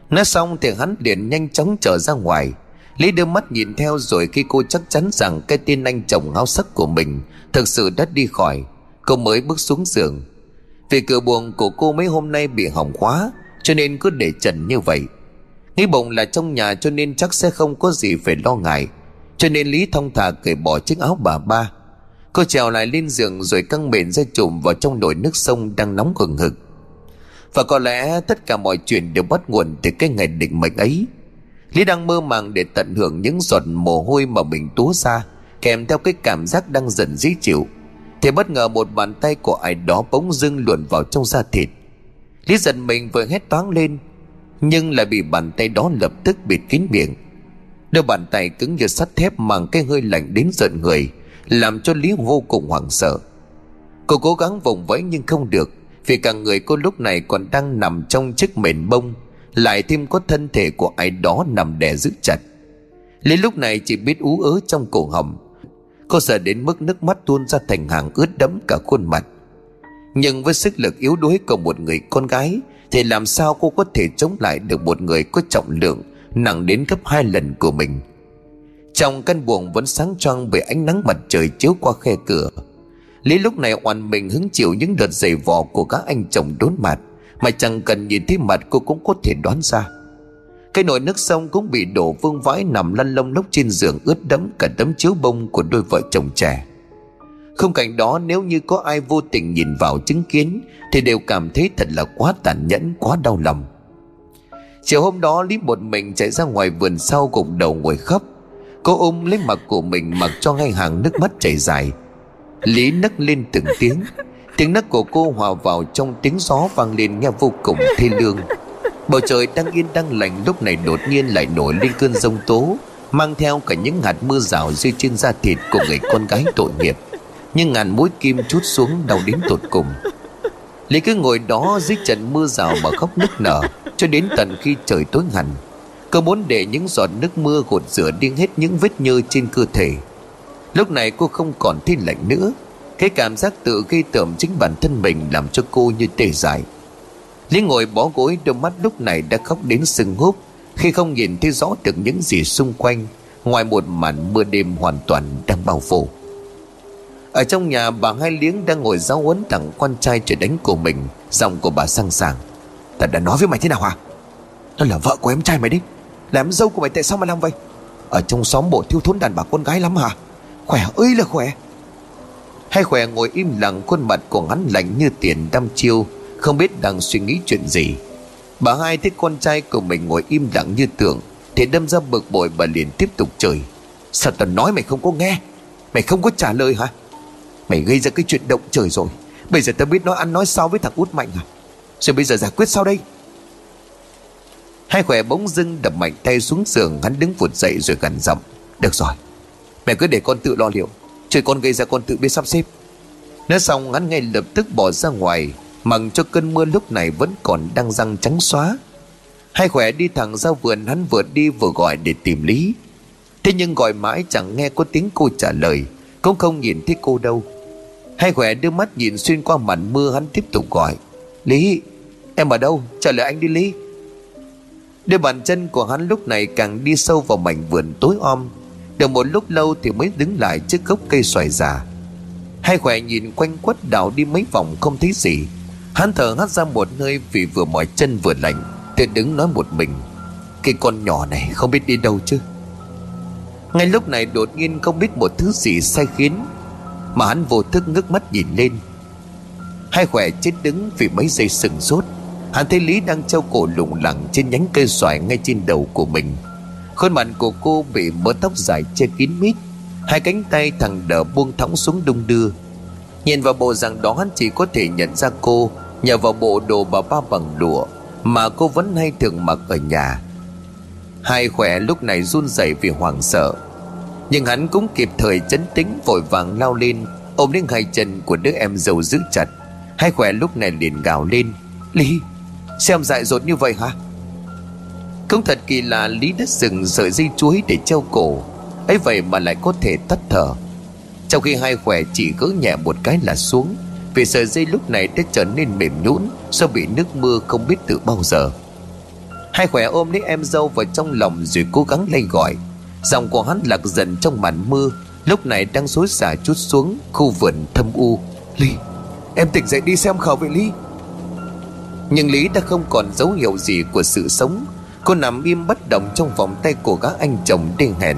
Nói xong thì hắn liền nhanh chóng trở ra ngoài. Lý đưa mắt nhìn theo rồi khi cô chắc chắn rằng cái tên anh chồng áo sắc của mình thực sự đã đi khỏi, cô mới bước xuống giường. Vì cửa buồng của cô mấy hôm nay bị hỏng khóa cho nên cứ để trần như vậy. Nghĩ bụng là trong nhà cho nên chắc sẽ không có gì phải lo ngại. Cho nên Lý thông thả cởi bỏ chiếc áo bà ba. Cô trèo lại lên giường rồi căng mền ra chùm vào trong nồi nước sông đang nóng hừng hực. Và có lẽ tất cả mọi chuyện đều bắt nguồn từ cái ngày định mệnh ấy Lý đang mơ màng để tận hưởng những giọt mồ hôi mà mình túa ra, Kèm theo cái cảm giác đang dần dí chịu Thì bất ngờ một bàn tay của ai đó bỗng dưng luồn vào trong da thịt Lý giận mình vừa hét toáng lên, Nhưng lại bị bàn tay đó lập tức bịt kín miệng. Đôi bàn tay cứng như sắt thép mang cái hơi lạnh đến giận người, Làm cho Lý vô cùng hoảng sợ. Cô cố gắng vùng vẫy nhưng không được, Vì cả người cô lúc này còn đang nằm trong chiếc mền bông, lại thêm có thân thể của ai đó nằm đè giữ chặt. Lý lúc này chỉ biết ú ớ trong cổ họng. Cô sợ đến mức nước mắt tuôn ra thành hàng ướt đẫm cả khuôn mặt. Nhưng với sức lực yếu đuối của một người con gái, Thì làm sao cô có thể chống lại được một người có trọng lượng, Nặng đến gấp hai lần của mình? Trong căn buồng vẫn sáng choang bởi ánh nắng mặt trời chiếu qua khe cửa. Lý lúc này oàn mình hứng chịu những đợt giày vò của các anh chồng đốn mặt, mà chẳng cần nhìn thấy mặt cô cũng có thể đoán ra. Cái nồi nước sông cũng bị đổ vương vãi Nằm lăn lông lốc trên giường ướt đẫm Cả tấm chiếu bông của đôi vợ chồng trẻ. Không cảnh đó nếu như có ai vô tình nhìn vào chứng kiến, Thì đều cảm thấy thật là quá tàn nhẫn, Quá đau lòng. Chiều hôm đó, Lý một mình chạy ra ngoài vườn sau gục đầu ngồi khóc. Cô ôm lấy mặt của mình mặc cho ngay hàng nước mắt chảy dài. Lý nấc lên từng tiếng. Tiếng nấc của cô hòa vào trong tiếng gió vang lên nghe vô cùng thê lương. Bầu trời đang yên đang lành lúc này đột nhiên lại nổi lên cơn giông tố, Mang theo cả những hạt mưa rào rơi trên da thịt của người con gái tội nghiệp. Nhưng ngàn mũi kim chút xuống đau đến tột cùng. Lý cứ ngồi đó dưới trận mưa rào mà khóc nức nở, Cho đến tận khi trời tối hẳn Cô muốn để những giọt nước mưa gột rửa đi hết những vết nhơ trên cơ thể. Lúc này cô không còn thấy lạnh nữa. Cái cảm giác tự gây tởm chính bản thân mình Làm cho cô như tê dại. Lý ngồi bó gối, đôi mắt lúc này đã khóc đến sưng húp, Khi không nhìn thấy rõ được những gì xung quanh, Ngoài một màn mưa đêm hoàn toàn đang bao phủ. Ở trong nhà, bà hai liếng đang ngồi giáo huấn thằng con trai trời đánh của mình. Giọng của bà sang sàng Ta đã nói với mày thế nào hả? Nó là vợ của em trai mày đấy. Là em dâu của mày tại sao mà làm vậy? Ở trong xóm bộ thiếu thốn đàn bà con gái lắm hả? Khỏe ơi là khỏe. Hai khỏe ngồi im lặng, khuôn mặt của hắn lạnh như tiền đăm chiêu, Không biết đang suy nghĩ chuyện gì. Bà hai thấy con trai của mình ngồi im lặng như tượng, Thì đâm ra bực bội bà liền tiếp tục chửi. Sao tao nói mày không có nghe? Mày không có trả lời hả? Mày gây ra cái chuyện động trời rồi. Bây giờ tao biết nói ăn nói sao với thằng út mạnh à? Rồi bây giờ giải quyết sao đây? Hai khỏe bỗng dưng đập mạnh tay xuống giường, Hắn đứng vụt dậy rồi gần giọng. Được rồi, Mẹ cứ để con tự lo liệu. Chuyện con gây ra con tự biết sắp xếp. Nói xong, hắn ngay lập tức bỏ ra ngoài Mặc cho cơn mưa lúc này vẫn còn đang răng trắng xóa. Hai khỏe đi thẳng ra vườn, hắn vừa đi vừa gọi để tìm Lý. Thế nhưng gọi mãi chẳng nghe có tiếng cô trả lời, Cũng không nhìn thấy cô đâu. Hai khỏe đưa mắt nhìn xuyên qua màn mưa, hắn tiếp tục gọi. Lý, Em ở đâu? Trả lời anh đi, Lý. Đôi bàn chân của hắn lúc này càng đi sâu vào mảnh vườn tối om. Được một lúc lâu thì mới đứng lại trước gốc cây xoài già. Hai khỏe nhìn quanh quất đảo đi mấy vòng không thấy gì. Hắn thở hắt ra một hơi vì vừa mỏi chân vừa lạnh Thì đứng nói một mình. Cái con nhỏ này không biết đi đâu chứ? Ngay lúc này đột nhiên không biết một thứ gì sai khiến mà hắn vô thức ngước mắt nhìn lên. Hai khỏe chết đứng vì mấy giây sừng sốt. Hắn thấy Lý đang treo cổ lủng lẳng trên nhánh cây xoài ngay trên đầu của mình. Khuôn mặt của cô bị mớ tóc dài che kín mít. Hai cánh tay thằng đỡ buông thõng xuống đung đưa. Nhìn vào bộ rằng đó hắn chỉ có thể nhận ra cô Nhờ vào bộ đồ bà ba bằng lụa Mà cô vẫn hay thường mặc ở nhà. Hai khỏe lúc này run rẩy vì hoảng sợ. Nhưng hắn cũng kịp thời chấn tĩnh, vội vàng lao lên, Ôm lên hai chân của đứa em giàu giữ chặt. Hai khỏe lúc này liền gào lên, Lý, Xem dại dột như vậy hả? Không thật kỳ lạ Lý đã dừng sợi dây chuối để treo cổ, ấy vậy mà lại có thể tắt thở. Trong khi hai khỏe chỉ gỡ nhẹ một cái là xuống, Vì sợi dây lúc này đã trở nên mềm nhũn, Do bị nước mưa không biết từ bao giờ. Hai khỏe ôm lấy em dâu vào trong lòng rồi cố gắng lay gọi. Dòng của hắn lạc dần trong màn mưa. Lúc này đang xối xả chút xuống Khu vườn thâm u. Ly Em tỉnh dậy đi xem khảo vậy Ly Nhưng Lý đã không còn dấu hiệu gì của sự sống. Cô nằm im bất động trong vòng tay của các anh chồng đen hèn.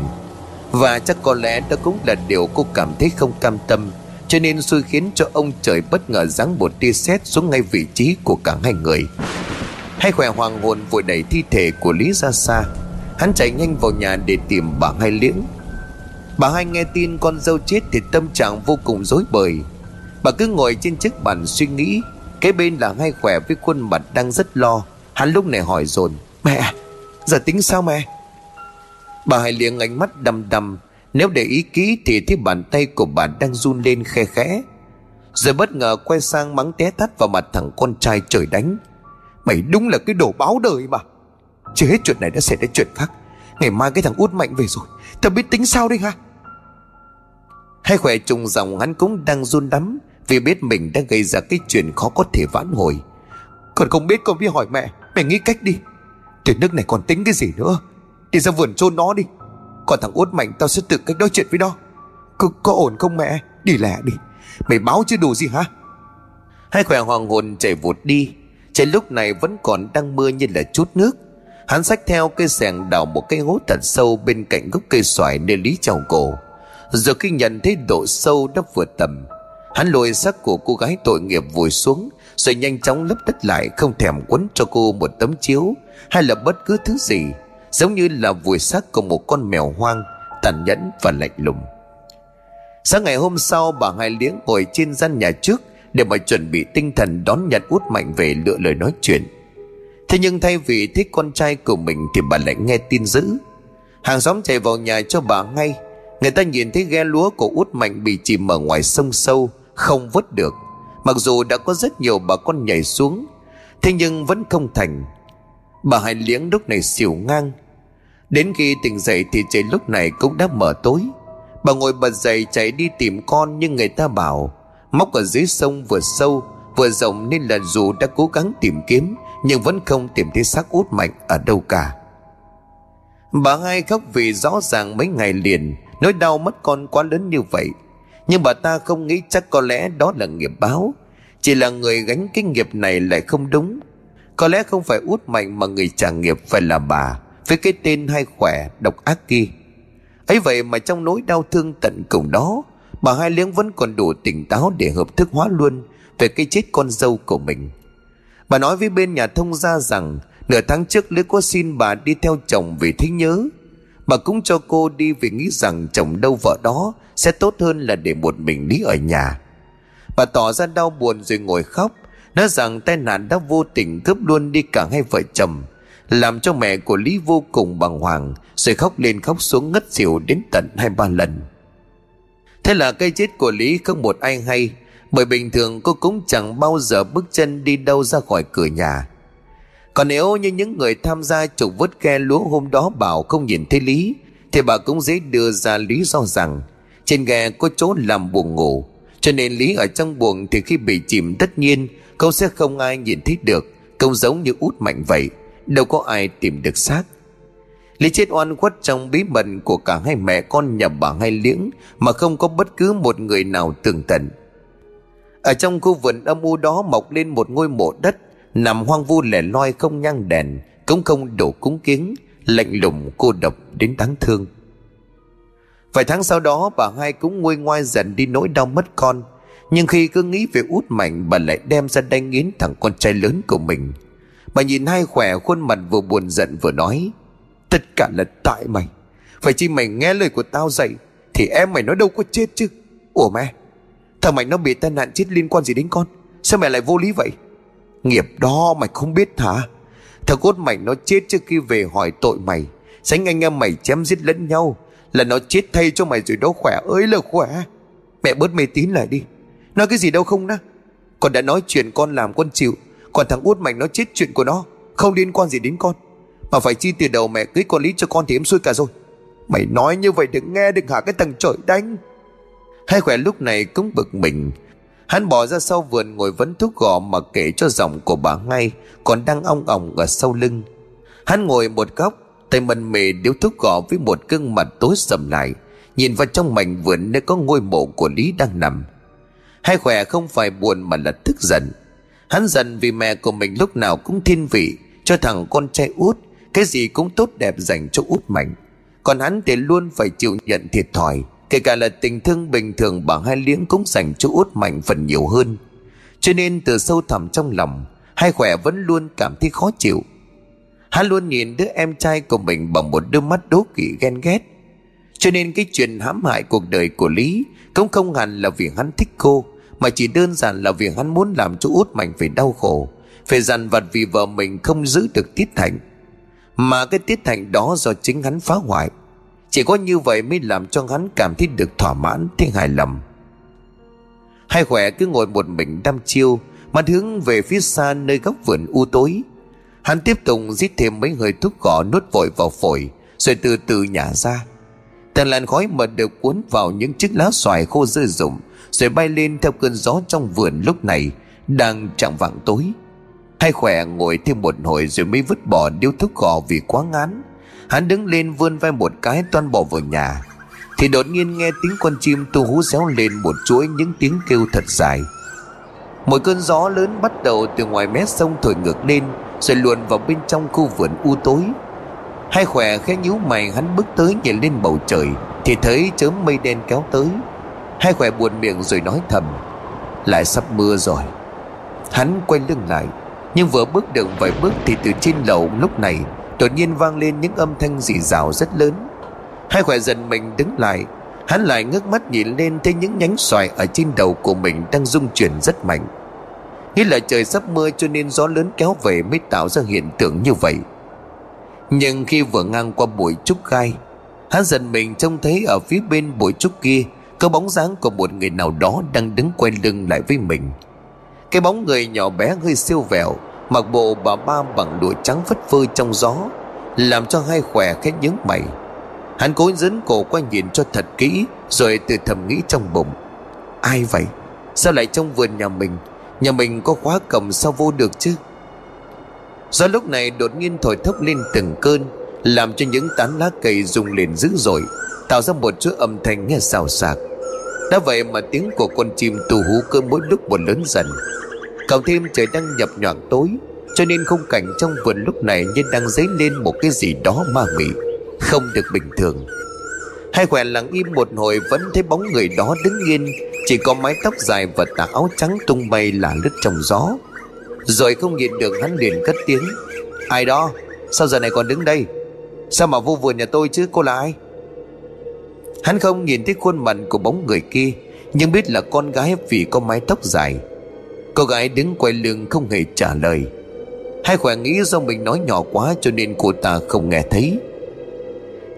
Và chắc có lẽ đó cũng là điều cô cảm thấy không cam tâm, Cho nên xui khiến cho ông trời bất ngờ giáng một tia sét xuống ngay vị trí của cả hai người. Hai khỏe hoàng hồn vội đẩy thi thể của Lý ra xa. Hắn chạy nhanh vào nhà để tìm bà hai liễn. Bà hai nghe tin con dâu chết thì tâm trạng vô cùng rối bời. Bà cứ ngồi trên chiếc bàn suy nghĩ Kế bên là hai khỏe với khuôn mặt đang rất lo. Hắn lúc này hỏi dồn, Mẹ, Giờ tính sao mẹ? Bà hai liếng ánh mắt đăm đăm, Nếu để ý kỹ thì thấy bàn tay của bà đang run lên khe khẽ. Rồi bất ngờ quay sang mắng té tắt vào mặt thằng con trai trời đánh. Mày đúng là cái đồ báo đời mà. Chưa hết chuyện này đã xảy ra chuyện khác. Ngày mai cái thằng út mạnh về rồi. Tao biết tính sao đây hả? Hai khỏe trùng dòng hắn cũng đang run đắm Vì biết mình đã gây ra cái chuyện khó có thể vãn hồi. Còn không biết con biết hỏi mẹ Mẹ nghĩ cách đi. Tuyệt nước này còn tính cái gì nữa? Đi ra vườn chôn nó đi. Còn thằng út mạnh tao sẽ tự cách nói chuyện với nó. Có, có ổn không mẹ? Đi lẹ đi. Mày báo chưa đủ gì hả? Hai khỏe hoàng hồn chạy vụt đi. Trời lúc này vẫn còn đang mưa như là chút nước. Hắn xách theo cây sẻng đào một cây hố thật sâu bên cạnh gốc cây xoài nơi lý trào cổ. Rồi khi nhận thấy độ sâu đã vượt tầm, Hắn lôi xác của cô gái tội nghiệp vùi xuống, Rồi nhanh chóng lấp đất lại, không thèm quấn cho cô một tấm chiếu, Hay là bất cứ thứ gì, Giống như là vùi xác của một con mèo hoang, Tàn nhẫn và lạnh lùng. Sáng ngày hôm sau, bà hai liếng ngồi trên gian nhà trước Để mà chuẩn bị tinh thần đón nhận út mạnh về lựa lời nói chuyện. Thế nhưng thay vì thích con trai của mình Thì bà lại nghe tin dữ. Hàng xóm chạy vào nhà cho bà ngay. Người ta nhìn thấy ghe lúa của út mạnh Bị chìm ở ngoài sông sâu, Không vớt được. Mặc dù đã có rất nhiều bà con nhảy xuống, Thế nhưng vẫn không thành. Bà hai liếng lúc này xỉu ngang. Đến khi tỉnh dậy thì trời lúc này cũng đã mở tối. Bà ngồi bật dậy chạy đi tìm con Nhưng người ta bảo, Móc ở dưới sông vừa sâu, Vừa rộng nên là dù đã cố gắng tìm kiếm nhưng vẫn không tìm thấy xác út mạnh ở đâu cả. Bà hai khóc vì rõ ràng mấy ngày liền, Nỗi đau mất con quá lớn như vậy. Nhưng bà ta không nghĩ chắc có lẽ đó là nghiệp báo. Chỉ là người gánh cái nghiệp này lại không đúng. Có lẽ không phải út mạnh mà người trả nghiệp phải là bà, Với cái tên hay khỏe, độc ác kia. Ấy vậy mà trong nỗi đau thương tận cùng đó, Bà hai liếng vẫn còn đủ tỉnh táo để hợp thức hóa luôn Về cái chết con dâu của mình. Bà nói với bên nhà thông gia rằng, Nửa tháng trước lý có xin bà đi theo chồng vì thấy nhớ. Bà cũng cho cô đi vì nghĩ rằng chồng đâu vợ đó Sẽ tốt hơn là để một mình Lý ở nhà. Bà tỏ ra đau buồn rồi ngồi khóc, Nói rằng tai nạn đã vô tình cướp luôn đi cả hai vợ chồng, Làm cho mẹ của Lý vô cùng bàng hoàng, Rồi khóc lên khóc xuống ngất xỉu đến tận hai ba lần. Thế là cây chết của Lý không một ai hay bởi bình thường cô cũng chẳng bao giờ bước chân đi đâu ra khỏi cửa nhà. Còn nếu như những người tham gia trục vớt ghe lúa hôm đó bảo không nhìn thấy Lý, Thì bà cũng dễ đưa ra lý do rằng Trên ghe có chỗ làm buồng ngủ. Cho nên Lý ở trong buồng thì khi bị chìm tất nhiên Câu sẽ không ai nhìn thấy được. Câu giống như út mạnh vậy, Đâu có ai tìm được xác. Lý chết oan khuất trong bí mật của cả hai mẹ con nhà bà hai liếng mà không có bất cứ một người nào tường tận. Ở trong khu vườn âm u đó mọc lên một ngôi mộ đất, nằm hoang vu lẻ loi không nhang đèn, cũng không đổ cúng kiến lạnh lùng cô độc đến đáng thương. Vài tháng sau đó, bà hai cũng nguôi ngoai dần đi nỗi đau mất con nhưng khi cứ nghĩ về út mạnh, bà lại đem ra đánh nghiến thằng con trai lớn của mình. Bà nhìn hai khỏe khuôn mặt vừa buồn giận vừa nói, Tất cả là tại mày Phải chi mày nghe lời của tao dạy, Thì em mày nói đâu có chết chứ Ủa mẹ Thằng mày nó bị tai nạn chết liên quan gì đến con? Sao mẹ lại vô lý vậy? Nghiệp đó mày không biết hả? Thằng cốt mày nó chết trước khi về hỏi tội mày. Sánh anh em mày chém giết lẫn nhau, Là nó chết thay cho mày rồi đó, khỏe ơi là khỏe. Mẹ bớt mê tín lại đi. Nói cái gì đâu không đó Con đã nói chuyện con làm con chịu, Còn thằng út mày nó chết chuyện của nó, Không liên quan gì đến con. Mà phải chi tiền đầu mẹ cưới con lý cho con thì em xui cả rồi. Mày nói như vậy đừng nghe, đừng hả cái thằng trời đánh. Hai khỏe lúc này cũng bực mình. Hắn bỏ ra sau vườn ngồi vấn thuốc gò mà kể cho giọng của bà ngay, Còn đang ong ỏng ở sau lưng. Hắn ngồi một góc, Tay mần mề điếu thuốc gò với một gương mặt tối sầm lại, Nhìn vào trong mảnh vườn nơi có ngôi mộ của Lý đang nằm. Hai khỏe không phải buồn mà là tức giận. Hắn giận vì mẹ của mình lúc nào cũng thiên vị, Cho thằng con trai út, Cái gì cũng tốt đẹp dành cho út mạnh. Còn hắn thì luôn phải chịu nhận thiệt thòi. Kể cả là tình thương bình thường bà hai liếng cũng dành cho út mạnh phần nhiều hơn. Cho nên từ sâu thẳm trong lòng, Hai khỏe vẫn luôn cảm thấy khó chịu. Hắn luôn nhìn đứa em trai của mình bằng một đôi mắt đố kỵ ghen ghét. Cho nên cái chuyện hãm hại cuộc đời của Lý Cũng không hẳn là vì hắn thích cô, Mà chỉ đơn giản là vì hắn muốn làm cho út mạnh phải đau khổ, Phải dằn vặt vì vợ mình không giữ được tiết thành. Mà cái tiết thành đó do chính hắn phá hoại. Chỉ có như vậy mới làm cho hắn cảm thấy được thỏa mãn, thấy hài lòng. Hai khỏe cứ ngồi một mình đăm chiêu mặt hướng về phía xa nơi góc vườn u tối. Hắn tiếp tục giết thêm mấy hơi thuốc cỏ nuốt vội vào phổi Rồi từ từ nhả ra. Tàn làn khói mật được cuốn vào những chiếc lá xoài khô rơi rụng Rồi bay lên theo cơn gió trong vườn lúc này Đang chẳng vạng tối. Hai khỏe ngồi thêm một hồi rồi mới vứt bỏ điếu thuốc gò vì quá ngán. Hắn đứng lên vươn vai một cái toan bỏ vào nhà. Thì đột nhiên nghe tiếng con chim tu hú réo lên một chuỗi những tiếng kêu thật dài. Một cơn gió lớn bắt đầu từ ngoài mé sông thổi ngược lên, Rồi luồn vào bên trong khu vườn u tối. Hai khỏe khẽ nhíu mày, hắn bước tới nhìn lên bầu trời, Thì thấy chớm mây đen kéo tới. Hai khỏe buồn miệng rồi nói thầm, Lại sắp mưa rồi. Hắn quay lưng lại, Nhưng vừa bước được vài bước thì từ trên lầu lúc này Đột nhiên vang lên những âm thanh dị dào rất lớn. Hai khỏe dần mình đứng lại. Hắn lại ngước mắt nhìn lên thấy những nhánh xoài ở trên đầu của mình đang rung chuyển rất mạnh. Nghĩ là trời sắp mưa cho nên gió lớn kéo về mới tạo ra hiện tượng như vậy. Nhưng khi vừa ngang qua bụi trúc gai, Hắn dần mình trông thấy ở phía bên bụi trúc kia, Có bóng dáng của một người nào đó đang đứng quay lưng lại với mình. Cái bóng người nhỏ bé hơi siêu vẹo Mặc bộ bà ba bằng đuổi trắng phất phơ trong gió, Làm cho hai khỏe khét nhướng mày. Hắn cố dẫn cổ qua nhìn cho thật kỹ, Rồi từ thầm nghĩ trong bụng. Ai vậy? Sao lại trong vườn nhà mình? Nhà mình có khóa cầm sao vô được chứ? Do lúc này đột nhiên thổi thốc lên từng cơn, Làm cho những tán lá cây rung lên dữ dội, Tạo ra một chuỗi âm thanh nghe xào xạc. Đã vậy mà tiếng của con chim tù hú cơ mỗi lúc một lớn dần. Cộng thêm trời đang nhập nhọn tối, Cho nên khung cảnh trong vườn lúc này như đang dấy lên một cái gì đó ma mị, không được bình thường. Hai khỏe lặng im một hồi Vẫn thấy bóng người đó đứng yên, Chỉ có mái tóc dài và tà áo trắng tung bay là lướt trong gió. Rồi không nhìn được hắn liền cất tiếng, Ai đó, Sao giờ này còn đứng đây? Sao mà vô vườn nhà tôi chứ, cô là ai? Hắn không nhìn thấy khuôn mặt của bóng người kia, Nhưng biết là con gái vì có mái tóc dài. Cô gái đứng quay lưng không hề trả lời. Hai khỏe nghĩ do mình nói nhỏ quá Cho nên cô ta không nghe thấy.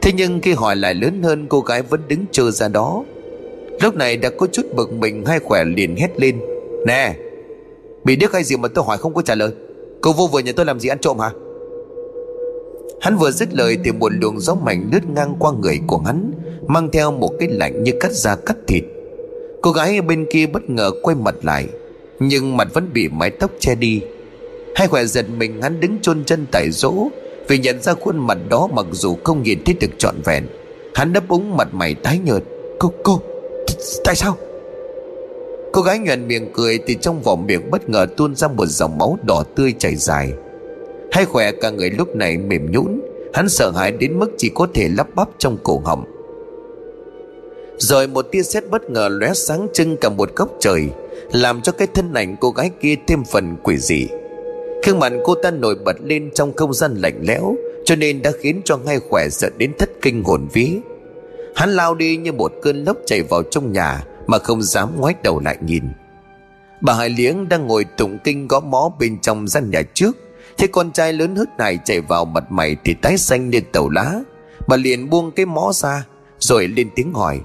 Thế nhưng khi hỏi lại lớn hơn, cô gái vẫn đứng chờ ra đó. Lúc này đã có chút bực mình, hai khỏe liền hét lên. Nè, Bị điếc hay gì mà tôi hỏi không có trả lời? Cô vô vừa nhà tôi làm gì ăn trộm hả? Hắn vừa dứt lời thì một luồng gió mạnh lướt ngang qua người của hắn, Mang theo một cái lạnh như cắt da cắt thịt. Cô gái bên kia bất ngờ quay mặt lại. Nhưng mặt vẫn bị mái tóc che đi. Hai khỏe giật mình hắn đứng chôn chân tại chỗ vì nhận ra khuôn mặt đó mặc dù không nhìn thấy được trọn vẹn. Hắn đáp úng mặt mày tái nhợt Cô, cô, tại sao? Cô gái nhuận miệng cười Thì trong vỏ miệng bất ngờ tuôn ra một dòng máu đỏ tươi chảy dài. Hai khỏe cả người lúc này mềm nhũn Hắn sợ hãi đến mức chỉ có thể lắp bắp trong cổ họng. Rồi một tia sét bất ngờ lóe sáng trưng cả một góc trời. Làm cho cái thân ảnh cô gái kia thêm phần quỷ dị. Khương mặt cô ta nổi bật lên trong không gian lạnh lẽo, Cho nên đã khiến cho ngay khỏe sợ đến thất kinh hồn vía. Hắn lao đi như một cơn lốc chạy vào trong nhà Mà không dám ngoái đầu lại nhìn. Bà Hải Liếng đang ngồi tụng kinh gõ mó bên trong gian nhà trước Thế con trai lớn hớt này chạy vào mặt mày thì tái xanh lên tàu lá. Bà liền buông cái mó ra, Rồi lên tiếng hỏi,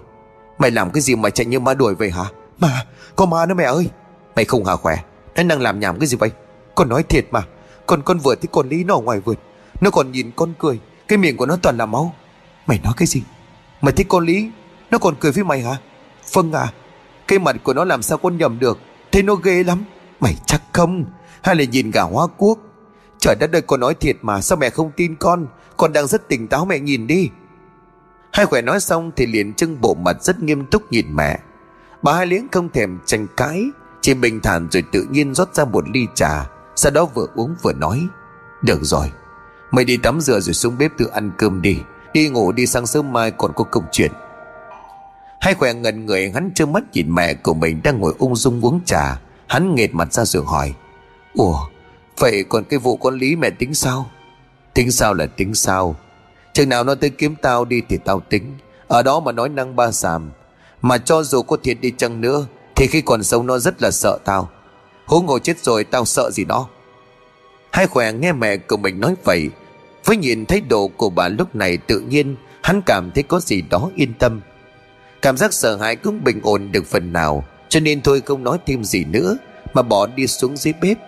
Mày làm cái gì mà chạy như ma đuổi vậy hả? Mà, có ma nữa mẹ ơi. Mày không hả khỏe Nó đang làm nhảm cái gì vậy? Con nói thiệt mà, Còn con vừa thấy con Lý nó ở ngoài vườn, Nó còn nhìn con cười, Cái miệng của nó toàn là máu. Mày nói cái gì? Mày thấy con Lý Nó còn cười với mày hả? Vâng à Cái mặt của nó làm sao con nhầm được Thế nó ghê lắm. Mày chắc không? Hay là nhìn gà hoa quốc Trời đất ơi, con nói thiệt mà, Sao mẹ không tin con? Con đang rất tỉnh táo mẹ nhìn đi. Hai khỏe nói xong thì liền trưng bộ mặt rất nghiêm túc nhìn mẹ. Bà hai liếng không thèm tranh cãi, Chỉ bình thản rồi tự nhiên rót ra một ly trà, Sau đó vừa uống vừa nói, Được rồi, Mày đi tắm rửa rồi xuống bếp tự ăn cơm đi Đi ngủ đi sáng sớm mai còn có công chuyện. Hai khỏe ngần người, hắn trơ mắt nhìn mẹ của mình đang ngồi ung dung uống trà. Hắn nghệt mặt ra giường hỏi, Ủa, Vậy còn cái vụ con Lý mẹ tính sao? Tính sao là tính sao? Chừng nào nó tới kiếm tao đi thì tao tính. Ở đó mà nói năng ba sàm mà cho dù có thiệt đi chăng nữa, Thì khi còn sống nó rất là sợ tao. Hú ngồi chết rồi tao sợ gì đó. Hai khỏe nghe mẹ của mình nói vậy, Với nhìn thấy độ của bà lúc này tự nhiên, Hắn cảm thấy có gì đó yên tâm. Cảm giác sợ hãi cũng bình ổn được phần nào, Cho nên thôi không nói thêm gì nữa, Mà bỏ đi xuống dưới bếp.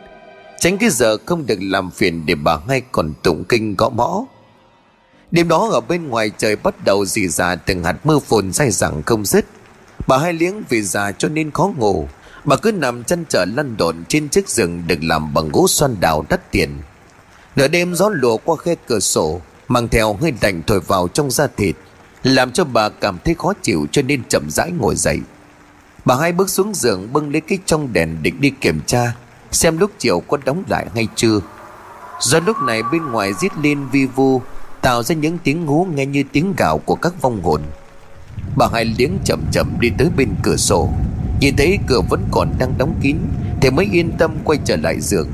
Tránh cái giờ không được làm phiền Để bà ngay còn tụng kinh gõ mõ. Đêm đó ở bên ngoài trời bắt đầu dì dà từng hạt mưa phùn dai dẳng không dứt. Bà hai liếng vì già cho nên khó ngủ. Bà cứ nằm chăn trở lăn đồn trên chiếc giường được làm bằng gỗ xoan đào đắt tiền. Nửa đêm gió lùa qua khe cửa sổ, Mang theo hơi lạnh thổi vào trong da thịt, Làm cho bà cảm thấy khó chịu cho nên chậm rãi ngồi dậy. Bà hai bước xuống giường bưng lấy cái trong đèn định đi kiểm tra, Xem lúc chiều có đóng lại hay chưa. Do lúc này bên ngoài giết lên vi vu, Tạo ra những tiếng ngú nghe như tiếng gạo của các vong hồn. Bà hai liếng chậm chậm đi tới bên cửa sổ. Nhìn thấy cửa vẫn còn đang đóng kín, Thì mới yên tâm quay trở lại giường.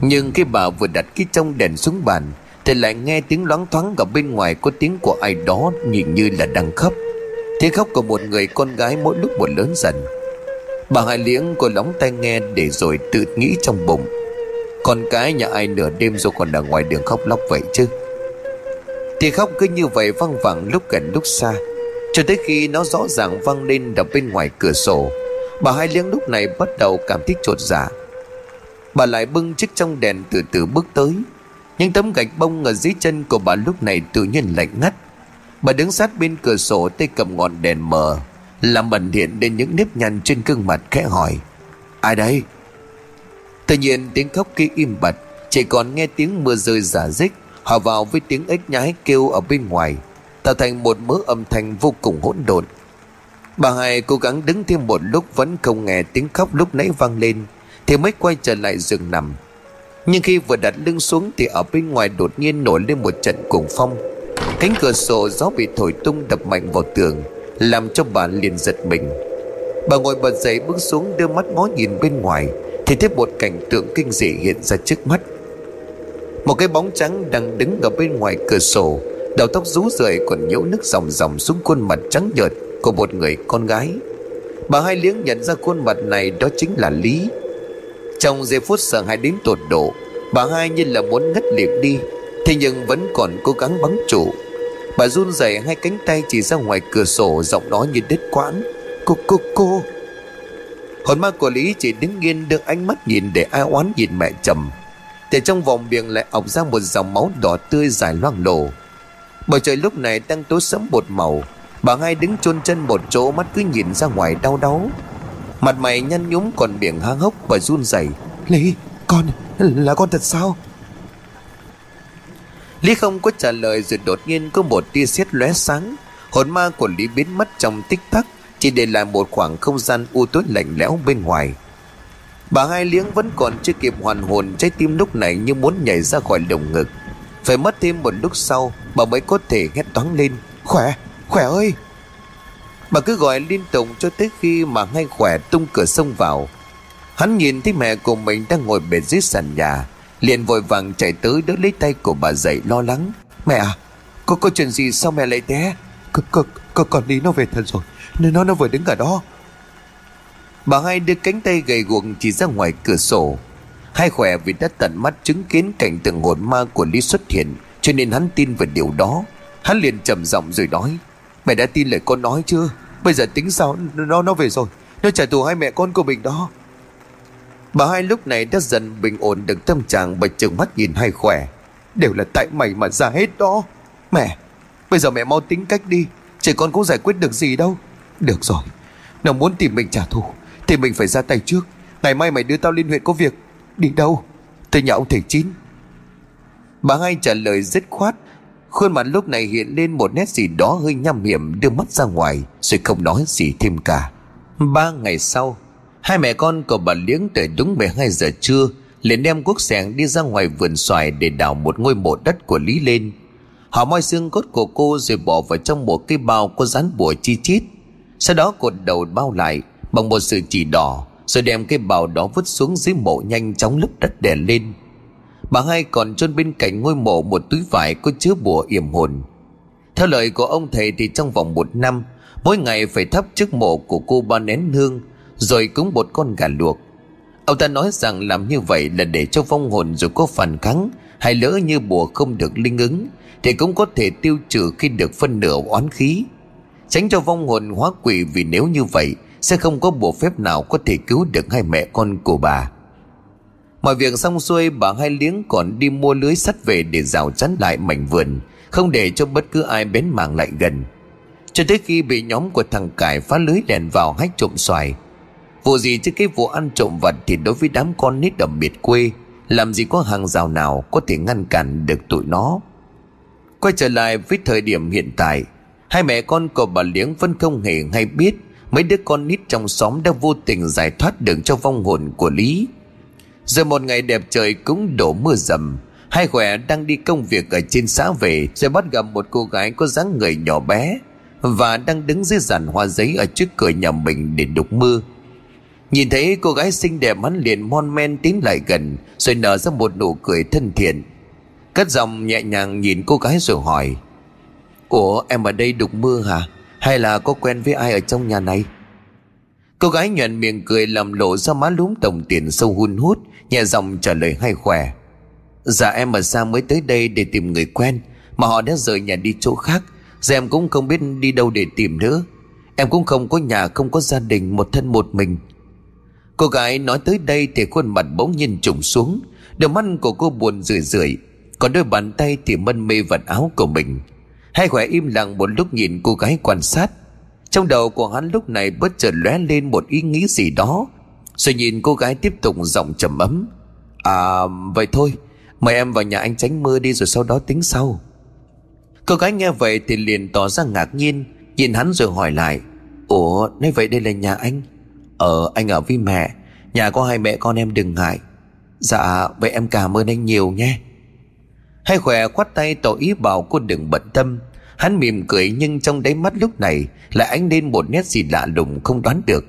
Nhưng khi bà vừa đặt cái trong đèn xuống bàn, Thì lại nghe tiếng loáng thoáng ở bên ngoài Có tiếng của ai đó nhìn như là đang khóc. Tiếng khóc của một người con gái mỗi lúc một lớn dần. Bà hai liếng cô lóng tai nghe để rồi tự nghĩ trong bụng. Con cái nhà ai nửa đêm rồi còn ở ngoài đường khóc lóc vậy chứ? Thì khóc cứ như vậy văng vẳng lúc gần lúc xa. Cho tới khi nó rõ ràng văng lên đập bên ngoài cửa sổ, Bà hai liếng lúc này bắt đầu cảm thấy trột dạ. Bà lại bưng chiếc trong đèn từ từ bước tới. Những tấm gạch bông ở dưới chân của bà lúc này tự nhiên lạnh ngắt. Bà đứng sát bên cửa sổ tay cầm ngọn đèn mờ, làm bẩn hiện đến những nếp nhăn trên gương mặt khẽ hỏi, Ai đây? Tự nhiên tiếng khóc kia im bặt, Chỉ còn nghe tiếng mưa rơi giả dích Hòa vào với tiếng ếch nhái kêu ở bên ngoài. Tạo thành một mớ âm thanh vô cùng hỗn độn. Bà hai cố gắng đứng thêm một lúc Vẫn không nghe tiếng khóc lúc nãy vang lên, Thì mới quay trở lại giường nằm. Nhưng khi vừa đặt lưng xuống Thì ở bên ngoài đột nhiên nổi lên một trận cuồng phong. Cánh cửa sổ gió bị thổi tung đập mạnh vào tường, làm cho bà liền giật mình. Bà ngồi bật dậy bước xuống đưa mắt ngó nhìn bên ngoài, Thì thấy một cảnh tượng kinh dị hiện ra trước mắt. Một cái bóng trắng đang đứng ở bên ngoài cửa sổ Đầu tóc rú rượi còn nhiễu nước dòng dòng xuống khuôn mặt trắng nhợt Của một người con gái. Bà hai liếng nhận ra khuôn mặt này đó chính là Lý. Trong giây phút sợ hãi đến tột độ, Bà hai như là muốn ngất liệt đi, Thế nhưng vẫn còn cố gắng bắn trụ. Bà run rẩy hai cánh tay chỉ ra ngoài cửa sổ Giọng nói như đứt quãng. Cô cô cô. Hồn ma của Lý chỉ đứng yên được ánh mắt nhìn Để ai oán nhìn mẹ trầm Thì trong vòng miệng lại ọc ra một dòng máu đỏ tươi dài loang lổ. Bầu trời lúc này đang tối sẫm bột màu. Bà hai đứng chôn chân một chỗ, mắt cứ nhìn ra ngoài đau đớn Mặt mày nhăn nhúm còn miệng hang hốc và run rẩy. Lý con, là con thật sao? Lý không có trả lời rồi đột nhiên có một tia sét lóe sáng. Hồn ma của Lý biến mất trong tích tắc, Chỉ để lại một khoảng không gian u tối lạnh lẽo bên ngoài. Bà hai liếng vẫn còn chưa kịp hoàn hồn, Trái tim lúc này như muốn nhảy ra khỏi lồng ngực. Phải mất thêm một lúc sau Bà mới có thể hét toáng lên Khỏe, khỏe ơi! Bà cứ gọi liên tục cho tới khi mà ngay khỏe tung cửa sông vào. Hắn nhìn thấy mẹ của mình đang ngồi bệt dưới sàn nhà liền vội vàng chạy tới đỡ lấy tay của bà dậy lo lắng. Mẹ à có có chuyện gì sao mẹ lại té có, có, con đi nó về thật rồi nên nó nó vừa đứng ở đó. Bà hai đưa cánh tay gầy guộc chỉ ra ngoài cửa sổ hai khỏe vì đã tận mắt chứng kiến cảnh tượng hồn ma của lý xuất hiện, cho nên hắn tin về điều đó. Hắn liền trầm giọng rồi nói, mẹ đã tin lời con nói chưa? Bây giờ tính sao? Nó nó về rồi. Nó trả thù hai mẹ con của mình đó. Bà hai lúc này đã dần bình ổn được tâm trạng bạch trừng mắt nhìn hai khỏe. Đều là tại mày mà ra hết đó. Mẹ, Bây giờ mẹ mau tính cách đi. Trẻ con cũng giải quyết được gì đâu. Được rồi. Nó muốn tìm mình trả thù, Thì mình phải ra tay trước. Ngày mai mày đưa tao lên huyện có việc. Đi đâu? Tới nhà ông thầy chín. Bà hai trả lời dứt khoát. Khuôn mặt lúc này hiện lên một nét gì đó hơi nham hiểm, đưa mắt ra ngoài, Rồi không nói gì thêm cả. Ba ngày sau, Hai mẹ con của bà Liếng tới đúng 12 giờ trưa, liền đem cuốc sẻng đi ra ngoài vườn xoài để đào một ngôi mộ đất của Lý lên. Họ moi xương cốt của cô rồi bỏ vào trong một cái bao có dán bùa chi chít. Sau đó cột đầu bao lại bằng một sự chỉ đỏ rồi đem cái bào đó vứt xuống dưới mộ nhanh chóng lấp đất đè lên. Bà hai còn chôn bên cạnh ngôi mộ một túi vải có chứa bùa yểm hồn. Theo lời của ông thầy thì trong vòng một năm, mỗi ngày phải thắp trước mộ của cô ba nén hương, rồi cúng một con gà luộc. Ông ta nói rằng làm như vậy là để cho vong hồn dù có phản kháng hay lỡ như bùa không được linh ứng thì cũng có thể tiêu trừ khi được phân nửa oán khí. Tránh cho vong hồn hóa quỷ vì nếu như vậy sẽ không có bộ phép nào có thể cứu được hai mẹ con của bà. Mọi việc xong xuôi, bà hai liếng còn đi mua lưới sắt về để rào chắn lại mảnh vườn, không để cho bất cứ ai bén mảng lại gần. Cho tới khi bị nhóm của thằng Cải phá lưới đèn vào hách trộm xoài Vụ gì chứ cái vụ ăn trộm vật thì đối với đám con nít đầm biệt quê, Làm gì có hàng rào nào có thể ngăn cản được tụi nó Quay trở lại với thời điểm hiện tại, Hai mẹ con của bà Liếng vẫn không hề hay biết Mấy đứa con nít trong xóm đã vô tình giải thoát đường cho vong hồn của Lý. Giờ một ngày đẹp trời cũng đổ mưa dầm. Hai khỏe đang đi công việc ở trên xã về, Rồi bắt gặp một cô gái có dáng người nhỏ bé Và đang đứng dưới giàn hoa giấy ở trước cửa nhà mình để đục mưa. Nhìn thấy cô gái xinh đẹp, hắn liền mon men tiến lại gần, Rồi nở ra một nụ cười thân thiện. Cất giọng nhẹ nhàng nhìn cô gái rồi hỏi, Ủa, em ở đây đục mưa hả? Hay là có quen với ai ở trong nhà này? Cô gái nhuận miệng cười làm lộ ra má lúm đồng tiền sâu hun hút, Nhẹ giọng trả lời hay khỏe. Dạ em ở xa mới tới đây để tìm người quen, Mà họ đã rời nhà đi chỗ khác. Giờ em cũng không biết đi đâu để tìm nữa. Em cũng không có nhà, không có gia đình, Một thân một mình. Cô gái nói tới đây thì khuôn mặt bỗng nhiên trùng xuống. Đôi mắt của cô buồn rười rượi, Còn đôi bàn tay thì mân mê vật áo của mình. Hai khỏe im lặng một lúc nhìn cô gái quan sát. Trong đầu của hắn lúc này bất chợt lóe lên một ý nghĩ gì đó. Rồi nhìn cô gái tiếp tục giọng trầm ấm. À vậy thôi, Mời em vào nhà anh tránh mưa đi rồi sau đó tính sau. Cô gái nghe vậy thì liền tỏ ra ngạc nhiên, Nhìn hắn rồi hỏi lại. Ủa, nói vậy đây là nhà anh? Ờ anh ở với mẹ. Nhà có hai mẹ con em đừng ngại. Dạ vậy em cảm ơn anh nhiều nhé. Hai khỏe khoát tay tỏ ý bảo cô đừng bận tâm. Hắn mỉm cười nhưng trong đáy mắt lúc này Lại ánh lên một nét gì lạ lùng không đoán được.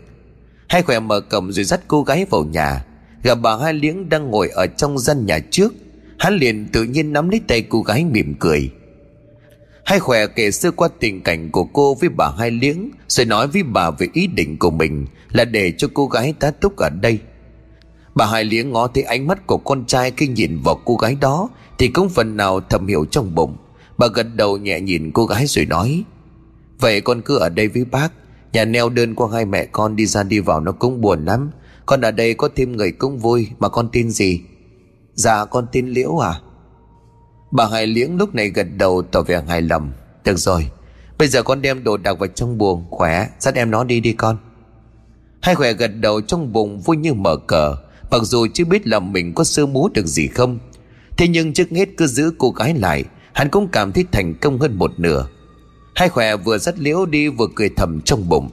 Hai khỏe mở cổng rồi dắt cô gái vào nhà. Gặp bà hai liếng đang ngồi ở trong gian nhà trước, Hắn liền tự nhiên nắm lấy tay cô gái mỉm cười. Hai khỏe kể sơ qua tình cảnh của cô với bà hai liếng Rồi nói với bà về ý định của mình Là để cho cô gái tá túc ở đây. Bà hai liếng ngó thấy ánh mắt của con trai khi nhìn vào cô gái đó, Thì cũng phần nào thầm hiểu trong bụng. Bà gật đầu nhẹ nhìn cô gái rồi nói, Vậy con cứ ở đây với bác. Nhà neo đơn của hai mẹ con đi ra đi vào nó cũng buồn lắm. Con ở đây có thêm người cũng vui, Mà con tin gì? Dạ con tin Liễu à Bà Hải Liễng lúc này gật đầu tỏ vẻ hài lòng. Được rồi, Bây giờ con đem đồ đạc vào trong buồng Khỏe, dắt em nó đi đi con. Hai khỏe gật đầu trong bụng vui như mở cờ. Mặc dù chưa biết là mình có sơ múa được gì không, Thế nhưng trước hết cứ giữ cô gái lại, Hắn cũng cảm thấy thành công hơn một nửa. Hai khỏe vừa dắt liễu đi vừa cười thầm trong bụng.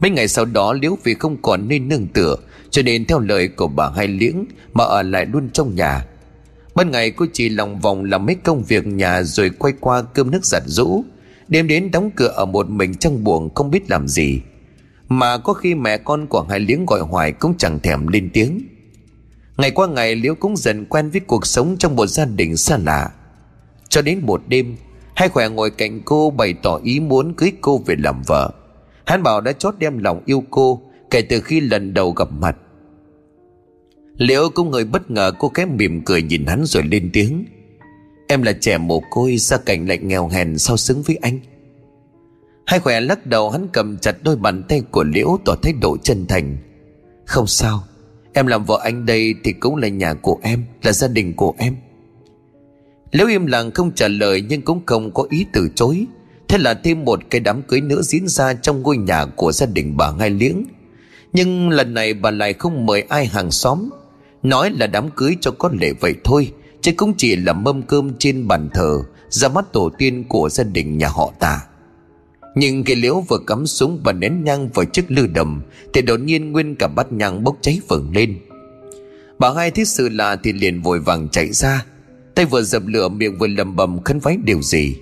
Mấy ngày sau đó, liễu vì không còn nơi nương tựa, Cho nên theo lời của bà hai liễng Mà ở lại luôn trong nhà. Ban ngày cô chỉ lòng vòng làm mấy công việc nhà Rồi quay qua cơm nước giặt rũ Đêm đến đóng cửa ở một mình trong buồng Không biết làm gì. Mà có khi mẹ con của hai liếng gọi hoài Cũng chẳng thèm lên tiếng. Ngày qua ngày, Liễu cũng dần quen với cuộc sống Trong một gia đình xa lạ. Cho đến một đêm, Hai khỏe ngồi cạnh cô bày tỏ ý muốn cưới cô về làm vợ. Hắn bảo đã chót đem lòng yêu cô Kể từ khi lần đầu gặp mặt. Liễu cũng người bất ngờ, cô kém mỉm cười nhìn hắn rồi lên tiếng. Em là trẻ mồ côi, gia cảnh lại nghèo hèn, sao xứng với anh? Hai khỏe lắc đầu hắn cầm chặt đôi bàn tay của Liễu tỏ thái độ chân thành. Không sao, Em làm vợ anh đây thì cũng là nhà của em, Là gia đình của em. Liễu im lặng không trả lời nhưng cũng không có ý từ chối. Thế là thêm một cái đám cưới nữa diễn ra trong ngôi nhà của gia đình bà ngai Liễng Nhưng lần này bà lại không mời ai hàng xóm. Nói là đám cưới cho có lệ vậy thôi, chứ cũng chỉ là mâm cơm trên bàn thờ, ra mắt tổ tiên của gia đình nhà họ ta nhưng cái liễu vừa cắm súng và nén nhang vào chiếc lư đầm, thì đột nhiên nguyên cả bát nhang bốc cháy vừng lên. Bà hai thấy sự lạ thì liền vội vàng chạy ra. Tay vừa dập lửa, miệng vừa lầm bầm khấn vái điều gì.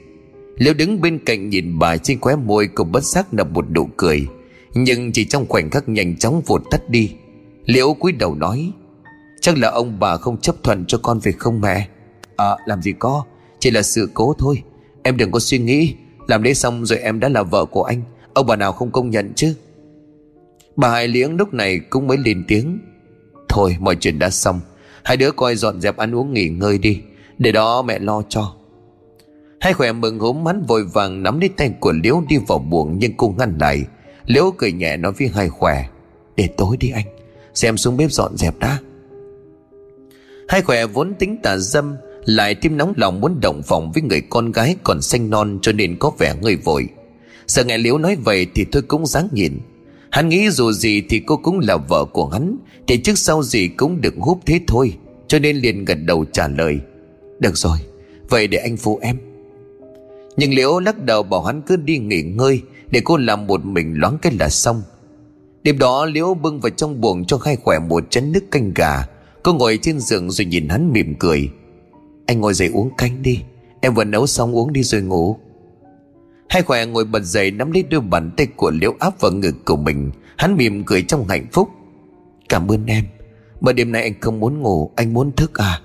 Liễu đứng bên cạnh nhìn bà trên khóe môi cũng bất giác nở một nụ cười. Nhưng chỉ trong khoảnh khắc nhanh chóng vụt tắt đi, liễu cúi đầu nói, chắc là ông bà không chấp thuận cho con về không mẹ? À làm gì có, chỉ là sự cố thôi. Em đừng có suy nghĩ làm lễ xong rồi em đã là vợ của anh. Ông bà nào không công nhận chứ? Bà Hải Liễng lúc này cũng mới lên tiếng. Thôi, mọi chuyện đã xong. Hai đứa coi dọn dẹp ăn uống nghỉ ngơi đi. Để đó mẹ lo cho. Hai khỏe mừng hốm hắn vội vàng nắm lấy tay của liễu đi vào buồng nhưng cô ngăn lại. Liễu cười nhẹ nói với hai khỏe, để tối đi anh. Xem xuống bếp dọn dẹp đã. Hai khỏe vốn tính tà dâm lại thêm nóng lòng muốn động phòng với người con gái còn xanh non cho nên có vẻ ngơi vội. Sợ nghe liễu nói vậy thì thôi cũng dáng nhìn. Hắn nghĩ dù gì thì cô cũng là vợ của hắn, thì trước sau gì cũng được húp thế thôi, cho nên liền gật đầu trả lời. Được rồi, vậy để anh phụ em. Nhưng liễu lắc đầu bảo hắn cứ đi nghỉ ngơi, để cô làm một mình loáng cái là xong. Đêm đó liễu bưng vào trong buồng cho khai khỏe một chén nước canh gà. Cô ngồi trên giường rồi nhìn hắn mỉm cười anh ngồi dậy uống canh đi. Em vừa nấu xong uống đi rồi ngủ. Hai khỏe ngồi bật dậy nắm lấy đôi bàn tay của liễu áp vào ngực của mình. Hắn mỉm cười trong hạnh phúc. Cảm ơn em. Mà đêm nay anh không muốn ngủ, Anh muốn thức à?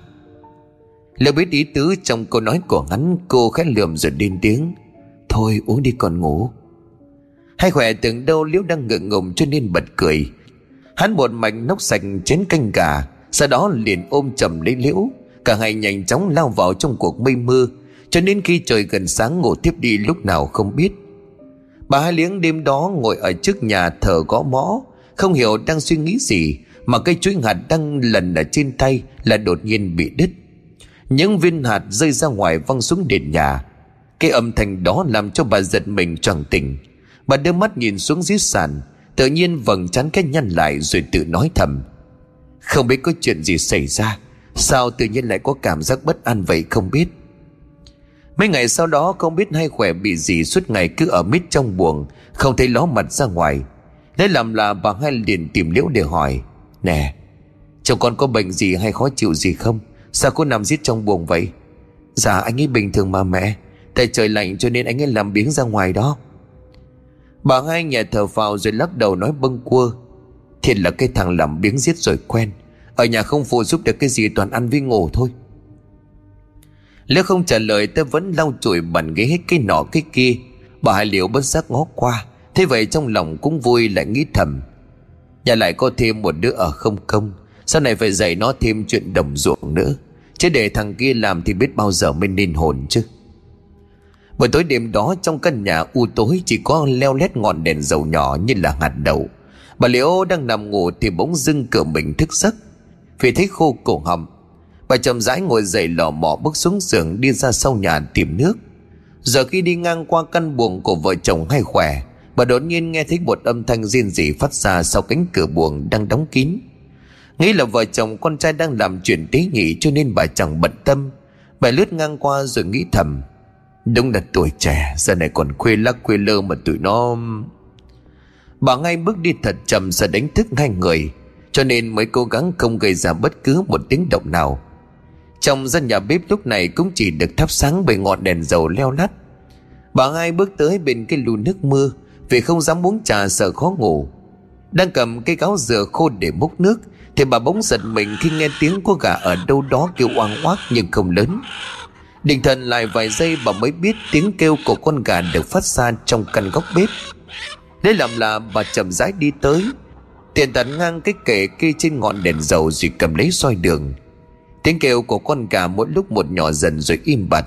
Liễu biết ý tứ trong câu nói của hắn, Cô khẽ lườm rồi điên tiếng. Thôi, uống đi còn ngủ. Hai khỏe tưởng đâu liễu đang ngượng ngùng cho nên bật cười. Hắn một mạch nốc sạch chén canh gà, Sau đó liền ôm chầm lấy liễu. Cả hai nhanh chóng lao vào trong cuộc mây mưa, Cho đến khi trời gần sáng ngủ tiếp đi lúc nào không biết. Bà hai liếng đêm đó ngồi ở trước nhà thờ gõ mõ, Không hiểu đang suy nghĩ gì, Mà cây chuối hạt đang lần ở trên tay Là đột nhiên bị đứt. Những viên hạt rơi ra ngoài văng xuống đền nhà. Cái âm thanh đó làm cho bà giật mình choàng tỉnh. Bà đưa mắt nhìn xuống dưới sàn, Tự nhiên vầng trán cái nhăn lại rồi tự nói thầm, Không biết có chuyện gì xảy ra. Sao tự nhiên lại có cảm giác bất an vậy không biết? Mấy ngày sau đó, không biết hay khỏe bị gì suốt ngày cứ ở mít trong buồng, Không thấy ló mặt ra ngoài. Lấy làm là bà hai liền tìm liễu để hỏi, Nè, Chồng con có bệnh gì hay khó chịu gì không? Sao cô nằm giết trong buồng vậy? Dạ anh ấy bình thường mà mẹ, Tại trời lạnh cho nên anh ấy làm biếng ra ngoài đó. Bà hai nhà thở vào rồi lắc đầu nói bâng quơ, Thiệt là cái thằng làm biếng giết rồi quen ở nhà không phụ giúp được cái gì, toàn ăn với ngủ thôi. Lê không trả lời tôi vẫn lau chùi bàn ghế hết cái nọ cái kia. Bà hai liễu bất giác ngó qua. Thế vậy trong lòng cũng vui, lại nghĩ thầm. Nhà lại có thêm một đứa ở không công Sau này phải dạy nó thêm chuyện đồng ruộng nữa. Chứ để thằng kia làm thì biết bao giờ mới nên hồn chứ. Buổi tối đêm đó, trong căn nhà u tối chỉ có leo lét ngọn đèn dầu nhỏ như là hạt đậu. Bà Liễu đang nằm ngủ thì bỗng dưng cửa mình thức giấc vì thấy khô cổ họng, Bà chậm rãi ngồi dậy lò mò bước xuống giường Đi ra sau nhà tìm nước. Giờ khi đi ngang qua căn buồng của vợ chồng hay khỏe, Bà đột nhiên nghe thấy một âm thanh riêng rỉ phát ra Sau cánh cửa buồng đang đóng kín. Nghĩ là vợ chồng con trai đang làm chuyện tế nhị Cho nên bà chẳng bận tâm. Bà lướt ngang qua rồi nghĩ thầm, Đúng là tuổi trẻ, Giờ này còn khuê lắc khuê lơ mà tụi nó. Bà ngay bước đi thật chậm Sợ đánh thức hai người cho nên mới cố gắng không gây ra bất cứ một tiếng động nào. Trong gian nhà bếp lúc này cũng chỉ được thắp sáng bởi ngọn đèn dầu leo lắt. Bà hai bước tới bên cái lù nước mưa, Vì không dám uống trà sợ khó ngủ. Đang cầm cái gáo dừa khô để múc nước, Thì bà bỗng giật mình khi nghe tiếng của gà ở đâu đó kêu oang oác nhưng không lớn. Định thần lại vài giây bà mới biết tiếng kêu của con gà được phát ra trong căn góc bếp. Lấy làm là bà chậm rãi đi tới. Tiền tận ngang cái kệ kê trên ngọn đèn dầu rồi cầm lấy soi đường. Tiếng kêu của con gà mỗi lúc một nhỏ dần rồi im bặt.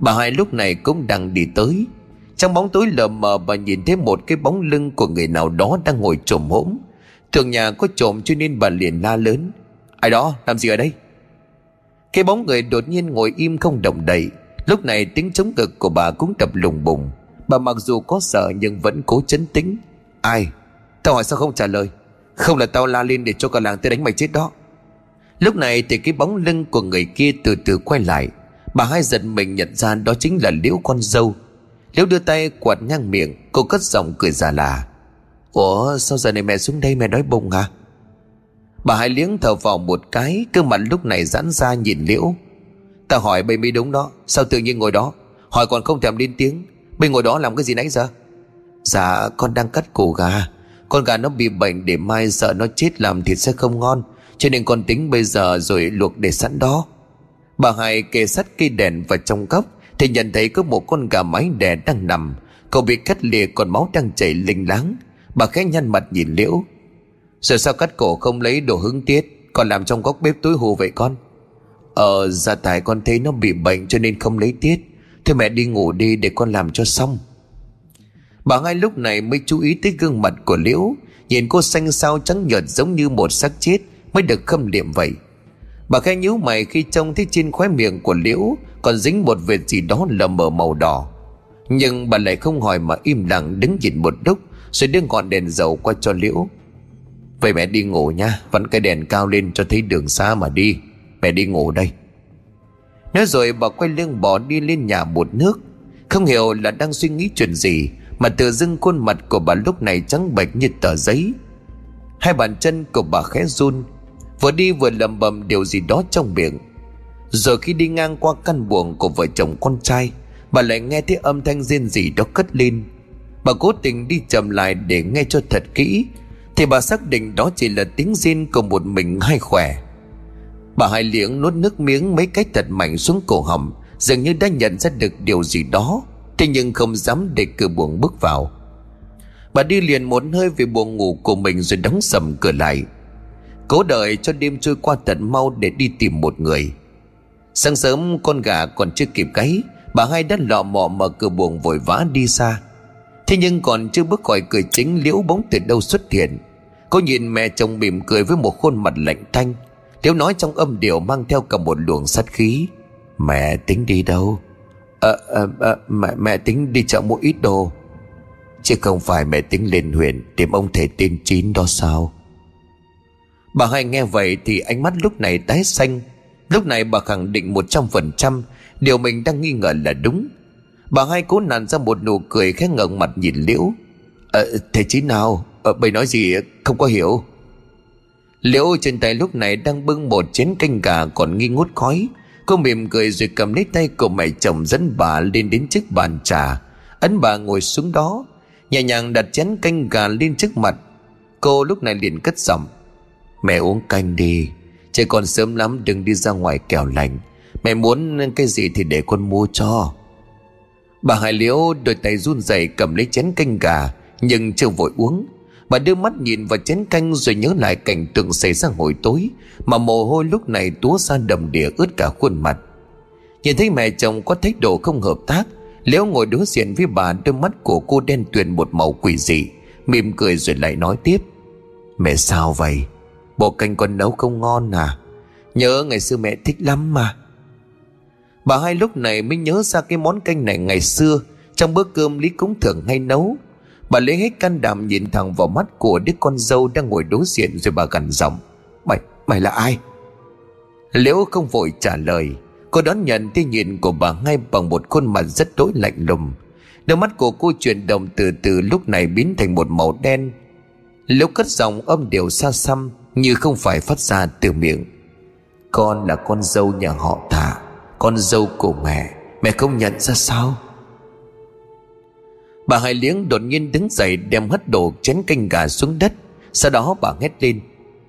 Bà hai lúc này cũng đang đi tới. Trong bóng tối lờ mờ, bà nhìn thấy một cái bóng lưng của người nào đó đang ngồi trồm hỗn Thường nhà có trộm cho nên bà liền la lớn. Ai đó, làm gì ở đây? Cái bóng người đột nhiên ngồi im không động đậy. Lúc này tiếng chống cực của bà cũng đập lùng bùng. Bà mặc dù có sợ nhưng vẫn cố chấn tĩnh. Ai? Tao hỏi sao không trả lời? Không là tao la lên để cho cả làng tới đánh mày chết đó. Lúc này thì cái bóng lưng của người kia từ từ quay lại. Bà hai giật mình nhận ra đó chính là Liễu con dâu. Liễu đưa tay quạt nhang miệng, Cô cất giọng cười già là. Ủa, sao giờ này mẹ xuống đây mẹ đói bụng hả? Bà hai liếng thở vào một cái, Cơ mặt lúc này giãn ra nhìn Liễu. Ta hỏi bây mới đúng đó, Sao tự nhiên ngồi đó? Hỏi còn không thèm lên tiếng. Bây ngồi đó làm cái gì nãy giờ? Dạ con đang cắt cổ gà. Con gà nó bị bệnh để mai sợ nó chết làm thịt sẽ không ngon. Cho nên con tính bây giờ rồi luộc để sẵn đó. Bà hai kê sắt cây đèn vào trong góc, Thì nhận thấy có một con gà mái đẻ đang nằm. Cậu bị cắt lìa, còn máu đang chảy linh láng. Bà khẽ nhăn mặt nhìn liễu. Rồi sao cắt cổ không lấy đồ hứng tiết, Còn làm trong góc bếp túi hù vậy con? Ờ gia tài con thấy nó bị bệnh cho nên không lấy tiết. Thôi mẹ đi ngủ đi để con làm cho xong. Bà ngay lúc này mới chú ý tới gương mặt của Liễu. Nhìn cô xanh xao trắng nhợt giống như một xác chết, Mới được khâm liệm vậy. Bà khẽ nhíu mày khi trông thấy trên khóe miệng của Liễu Còn dính một vệt gì đó lờ mờ màu đỏ. Nhưng bà lại không hỏi mà im lặng đứng nhìn một lúc, Rồi đưa ngọn đèn dầu qua cho Liễu. Vậy mẹ đi ngủ nha, Vẫn cái đèn cao lên cho thấy đường xa mà đi. Mẹ đi ngủ đây. Nói rồi bà quay lưng bỏ đi lên nhà một nước. Không hiểu là đang suy nghĩ chuyện gì mà tự dưng khuôn mặt của bà lúc này trắng bệch như tờ giấy. Hai bàn chân của bà khẽ run, Vừa đi vừa lầm bầm điều gì đó trong miệng. Rồi khi đi ngang qua căn buồng của vợ chồng con trai, Bà lại nghe thấy âm thanh rên gì đó cất lên. Bà cố tình đi chậm lại để nghe cho thật kỹ, Thì bà xác định đó chỉ là tiếng rên của một mình hay khỏe. Bà hai liếng nuốt nước miếng mấy cái thật mạnh xuống cổ họng, Dường như đã nhận ra được điều gì đó. Thế nhưng không dám để cửa buồng bước vào. Bà đi liền một hơi về buồng ngủ của mình rồi đóng sầm cửa lại. Cố đợi cho đêm trôi qua thật mau để đi tìm một người. Sáng sớm, con gà còn chưa kịp gáy Bà hai đã lọ mọ mở cửa buồng vội vã đi xa Thế nhưng còn chưa bước khỏi cửa chính, liễu bóng từ đâu xuất hiện. Cô nhìn mẹ chồng mỉm cười với một khuôn mặt lạnh thanh Liễu nói trong âm điệu mang theo cả một luồng sát khí. Mẹ tính đi đâu? Ờ à, à, à, mẹ, mẹ tính đi chợ mua ít đồ. Chứ không phải mẹ tính lên huyện Tìm ông thầy tiên chín đó sao? Bà hai nghe vậy thì ánh mắt lúc này tái xanh. Lúc này bà khẳng định một trăm phần trăm Điều mình đang nghi ngờ là đúng. Bà hai cố nặn ra một nụ cười khẽ ngẩng mặt nhìn liễu. Ờ thầy chín nào? À, bầy nói gì? Không có hiểu. Liễu trên tay lúc này đang bưng một chén canh gà còn nghi ngút khói. Cô mỉm cười rồi cầm lấy tay của mẹ chồng dẫn bà lên đến chiếc bàn trà. Ấn bà ngồi xuống đó, Nhẹ nhàng đặt chén canh gà lên trước mặt. Cô lúc này liền cất giọng, Mẹ uống canh đi Trời còn sớm lắm đừng đi ra ngoài kẻo lạnh. Mẹ muốn cái gì thì để con mua cho. Bà Hải Liễu đôi tay run rẩy cầm lấy chén canh gà, Nhưng chưa vội uống. Bà đưa mắt nhìn vào chén canh rồi nhớ lại cảnh tượng xảy ra hồi tối, Mà mồ hôi lúc này túa ra đầm đìa ướt cả khuôn mặt. Nhìn thấy mẹ chồng có thái độ không hợp tác, Liễu ngồi đối diện với bà đôi mắt của cô đen tuyền một màu quỷ dị, Mỉm cười rồi lại nói tiếp. Mẹ sao vậy? Bộ canh con nấu không ngon à? Nhớ ngày xưa mẹ thích lắm mà. Bà hai lúc này mới nhớ ra cái món canh này ngày xưa, Trong bữa cơm Lý Cúng thường hay nấu. Bà lấy hết can đảm nhìn thẳng vào mắt của đứa con dâu đang ngồi đối diện rồi bà gằn giọng Mày, mày là ai? Liễu không vội trả lời. Cô đón nhận tia nhìn của bà ngay bằng một khuôn mặt rất đối lạnh lùng. Đôi mắt của cô chuyển động từ từ lúc này biến thành một màu đen. Liễu cất giọng âm điệu xa xăm Như không phải phát ra từ miệng. Con là con dâu nhà họ thả Con dâu của mẹ Mẹ không nhận ra sao? Bà Hải Liếng đột nhiên đứng dậy đem hất đổ chén canh gà xuống đất. Sau đó bà hét lên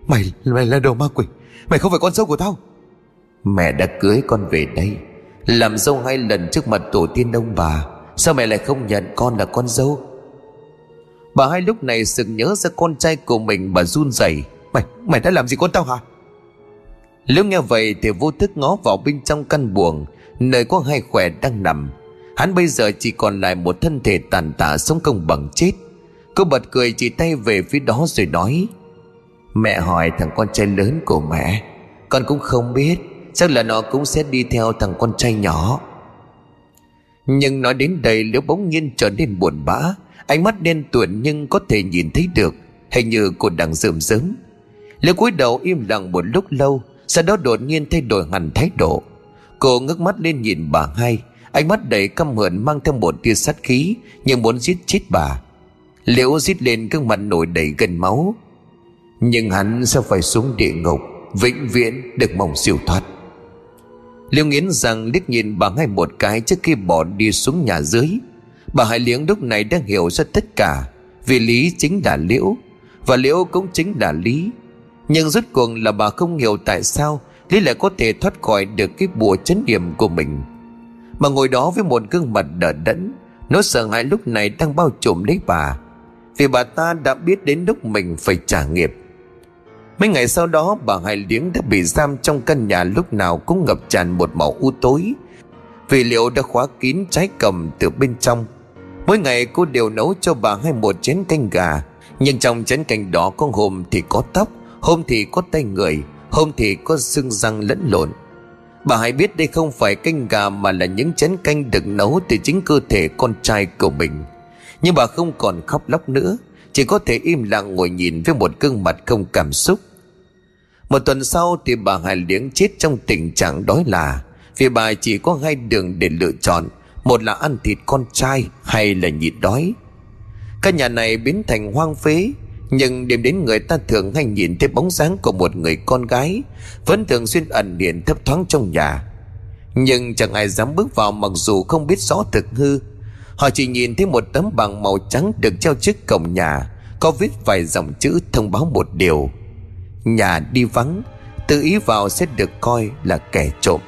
Mày, mày là đồ ma quỷ Mày không phải con dâu của tao. Mẹ đã cưới con về đây Làm dâu hai lần trước mặt tổ tiên ông bà Sao mẹ lại không nhận con là con dâu? Bà hai lúc này sực nhớ ra con trai của mình Bà run rẩy Mày, mày đã làm gì con tao hả? Lúc nghe vậy thì vô thức ngó vào bên trong căn buồng Nơi có hai khỏe đang nằm Hắn bây giờ chỉ còn lại một thân thể tàn tạ sống công bằng chết. Cô bật cười chỉ tay về phía đó rồi nói, Mẹ hỏi thằng con trai lớn của mẹ, Con cũng không biết, Chắc là nó cũng sẽ đi theo thằng con trai nhỏ. Nhưng nói đến đây Liễu bỗng nhiên trở nên buồn bã, Ánh mắt đen tuộn nhưng có thể nhìn thấy được, Hình như cô đang rơm rớm. Liễu cúi đầu im lặng một lúc lâu, Sau đó đột nhiên thay đổi hẳn thái độ. Cô ngước mắt lên nhìn bà hai Ánh mắt đầy căm hờn mang theo một tia sát khí, Nhưng muốn giết chết bà. Liễu giết lên gương mặt nổi đầy gần máu. Nhưng hắn sẽ phải xuống địa ngục, Vĩnh viễn được mong siêu thoát. Liễu nghiến rằng liếc nhìn bà ngay một cái Trước khi bỏ đi xuống nhà dưới. Bà Hải Liếng lúc này đang hiểu ra tất cả, Vì Lý chính là Liễu, Và Liễu cũng chính là Lý. Nhưng rốt cuộc là bà không hiểu tại sao Lý lại có thể thoát khỏi được cái bùa chấn điểm của mình. Mà ngồi đó với một gương mặt đờ đẫn. Nỗi sợ hãi lúc này đang bao trùm lấy bà, Vì bà ta đã biết đến lúc mình phải trả nghiệp. Mấy ngày sau đó, bà Hải Liếng đã bị giam trong căn nhà lúc nào cũng ngập tràn một màu u tối, Vì liệu đã khóa kín trái cầm từ bên trong. Mỗi ngày cô đều nấu cho bà hai một chén canh gà, Nhưng trong chén canh đó có hôm thì có tóc, Hôm thì có tay người, Hôm thì có xương răng lẫn lộn. Bà hãy biết đây không phải canh gà Mà là những chén canh được nấu Từ chính cơ thể con trai của mình. Nhưng bà không còn khóc lóc nữa, Chỉ có thể im lặng ngồi nhìn Với một gương mặt không cảm xúc. Một tuần sau thì bà Hải Liếng chết trong tình trạng đói là, Vì bà chỉ có hai đường để lựa chọn, Một là ăn thịt con trai Hay là nhịn đói. Căn nhà này biến thành hoang phế nhưng đêm đến người ta thường hay nhìn thấy bóng dáng của một người con gái, Vẫn thường xuyên ẩn điện thấp thoáng trong nhà. Nhưng chẳng ai dám bước vào mặc dù không biết rõ thực hư. Họ chỉ nhìn thấy một tấm bằng màu trắng được treo trước cổng nhà, Có viết vài dòng chữ thông báo một điều. Nhà đi vắng, Tự ý vào sẽ được coi là kẻ trộm.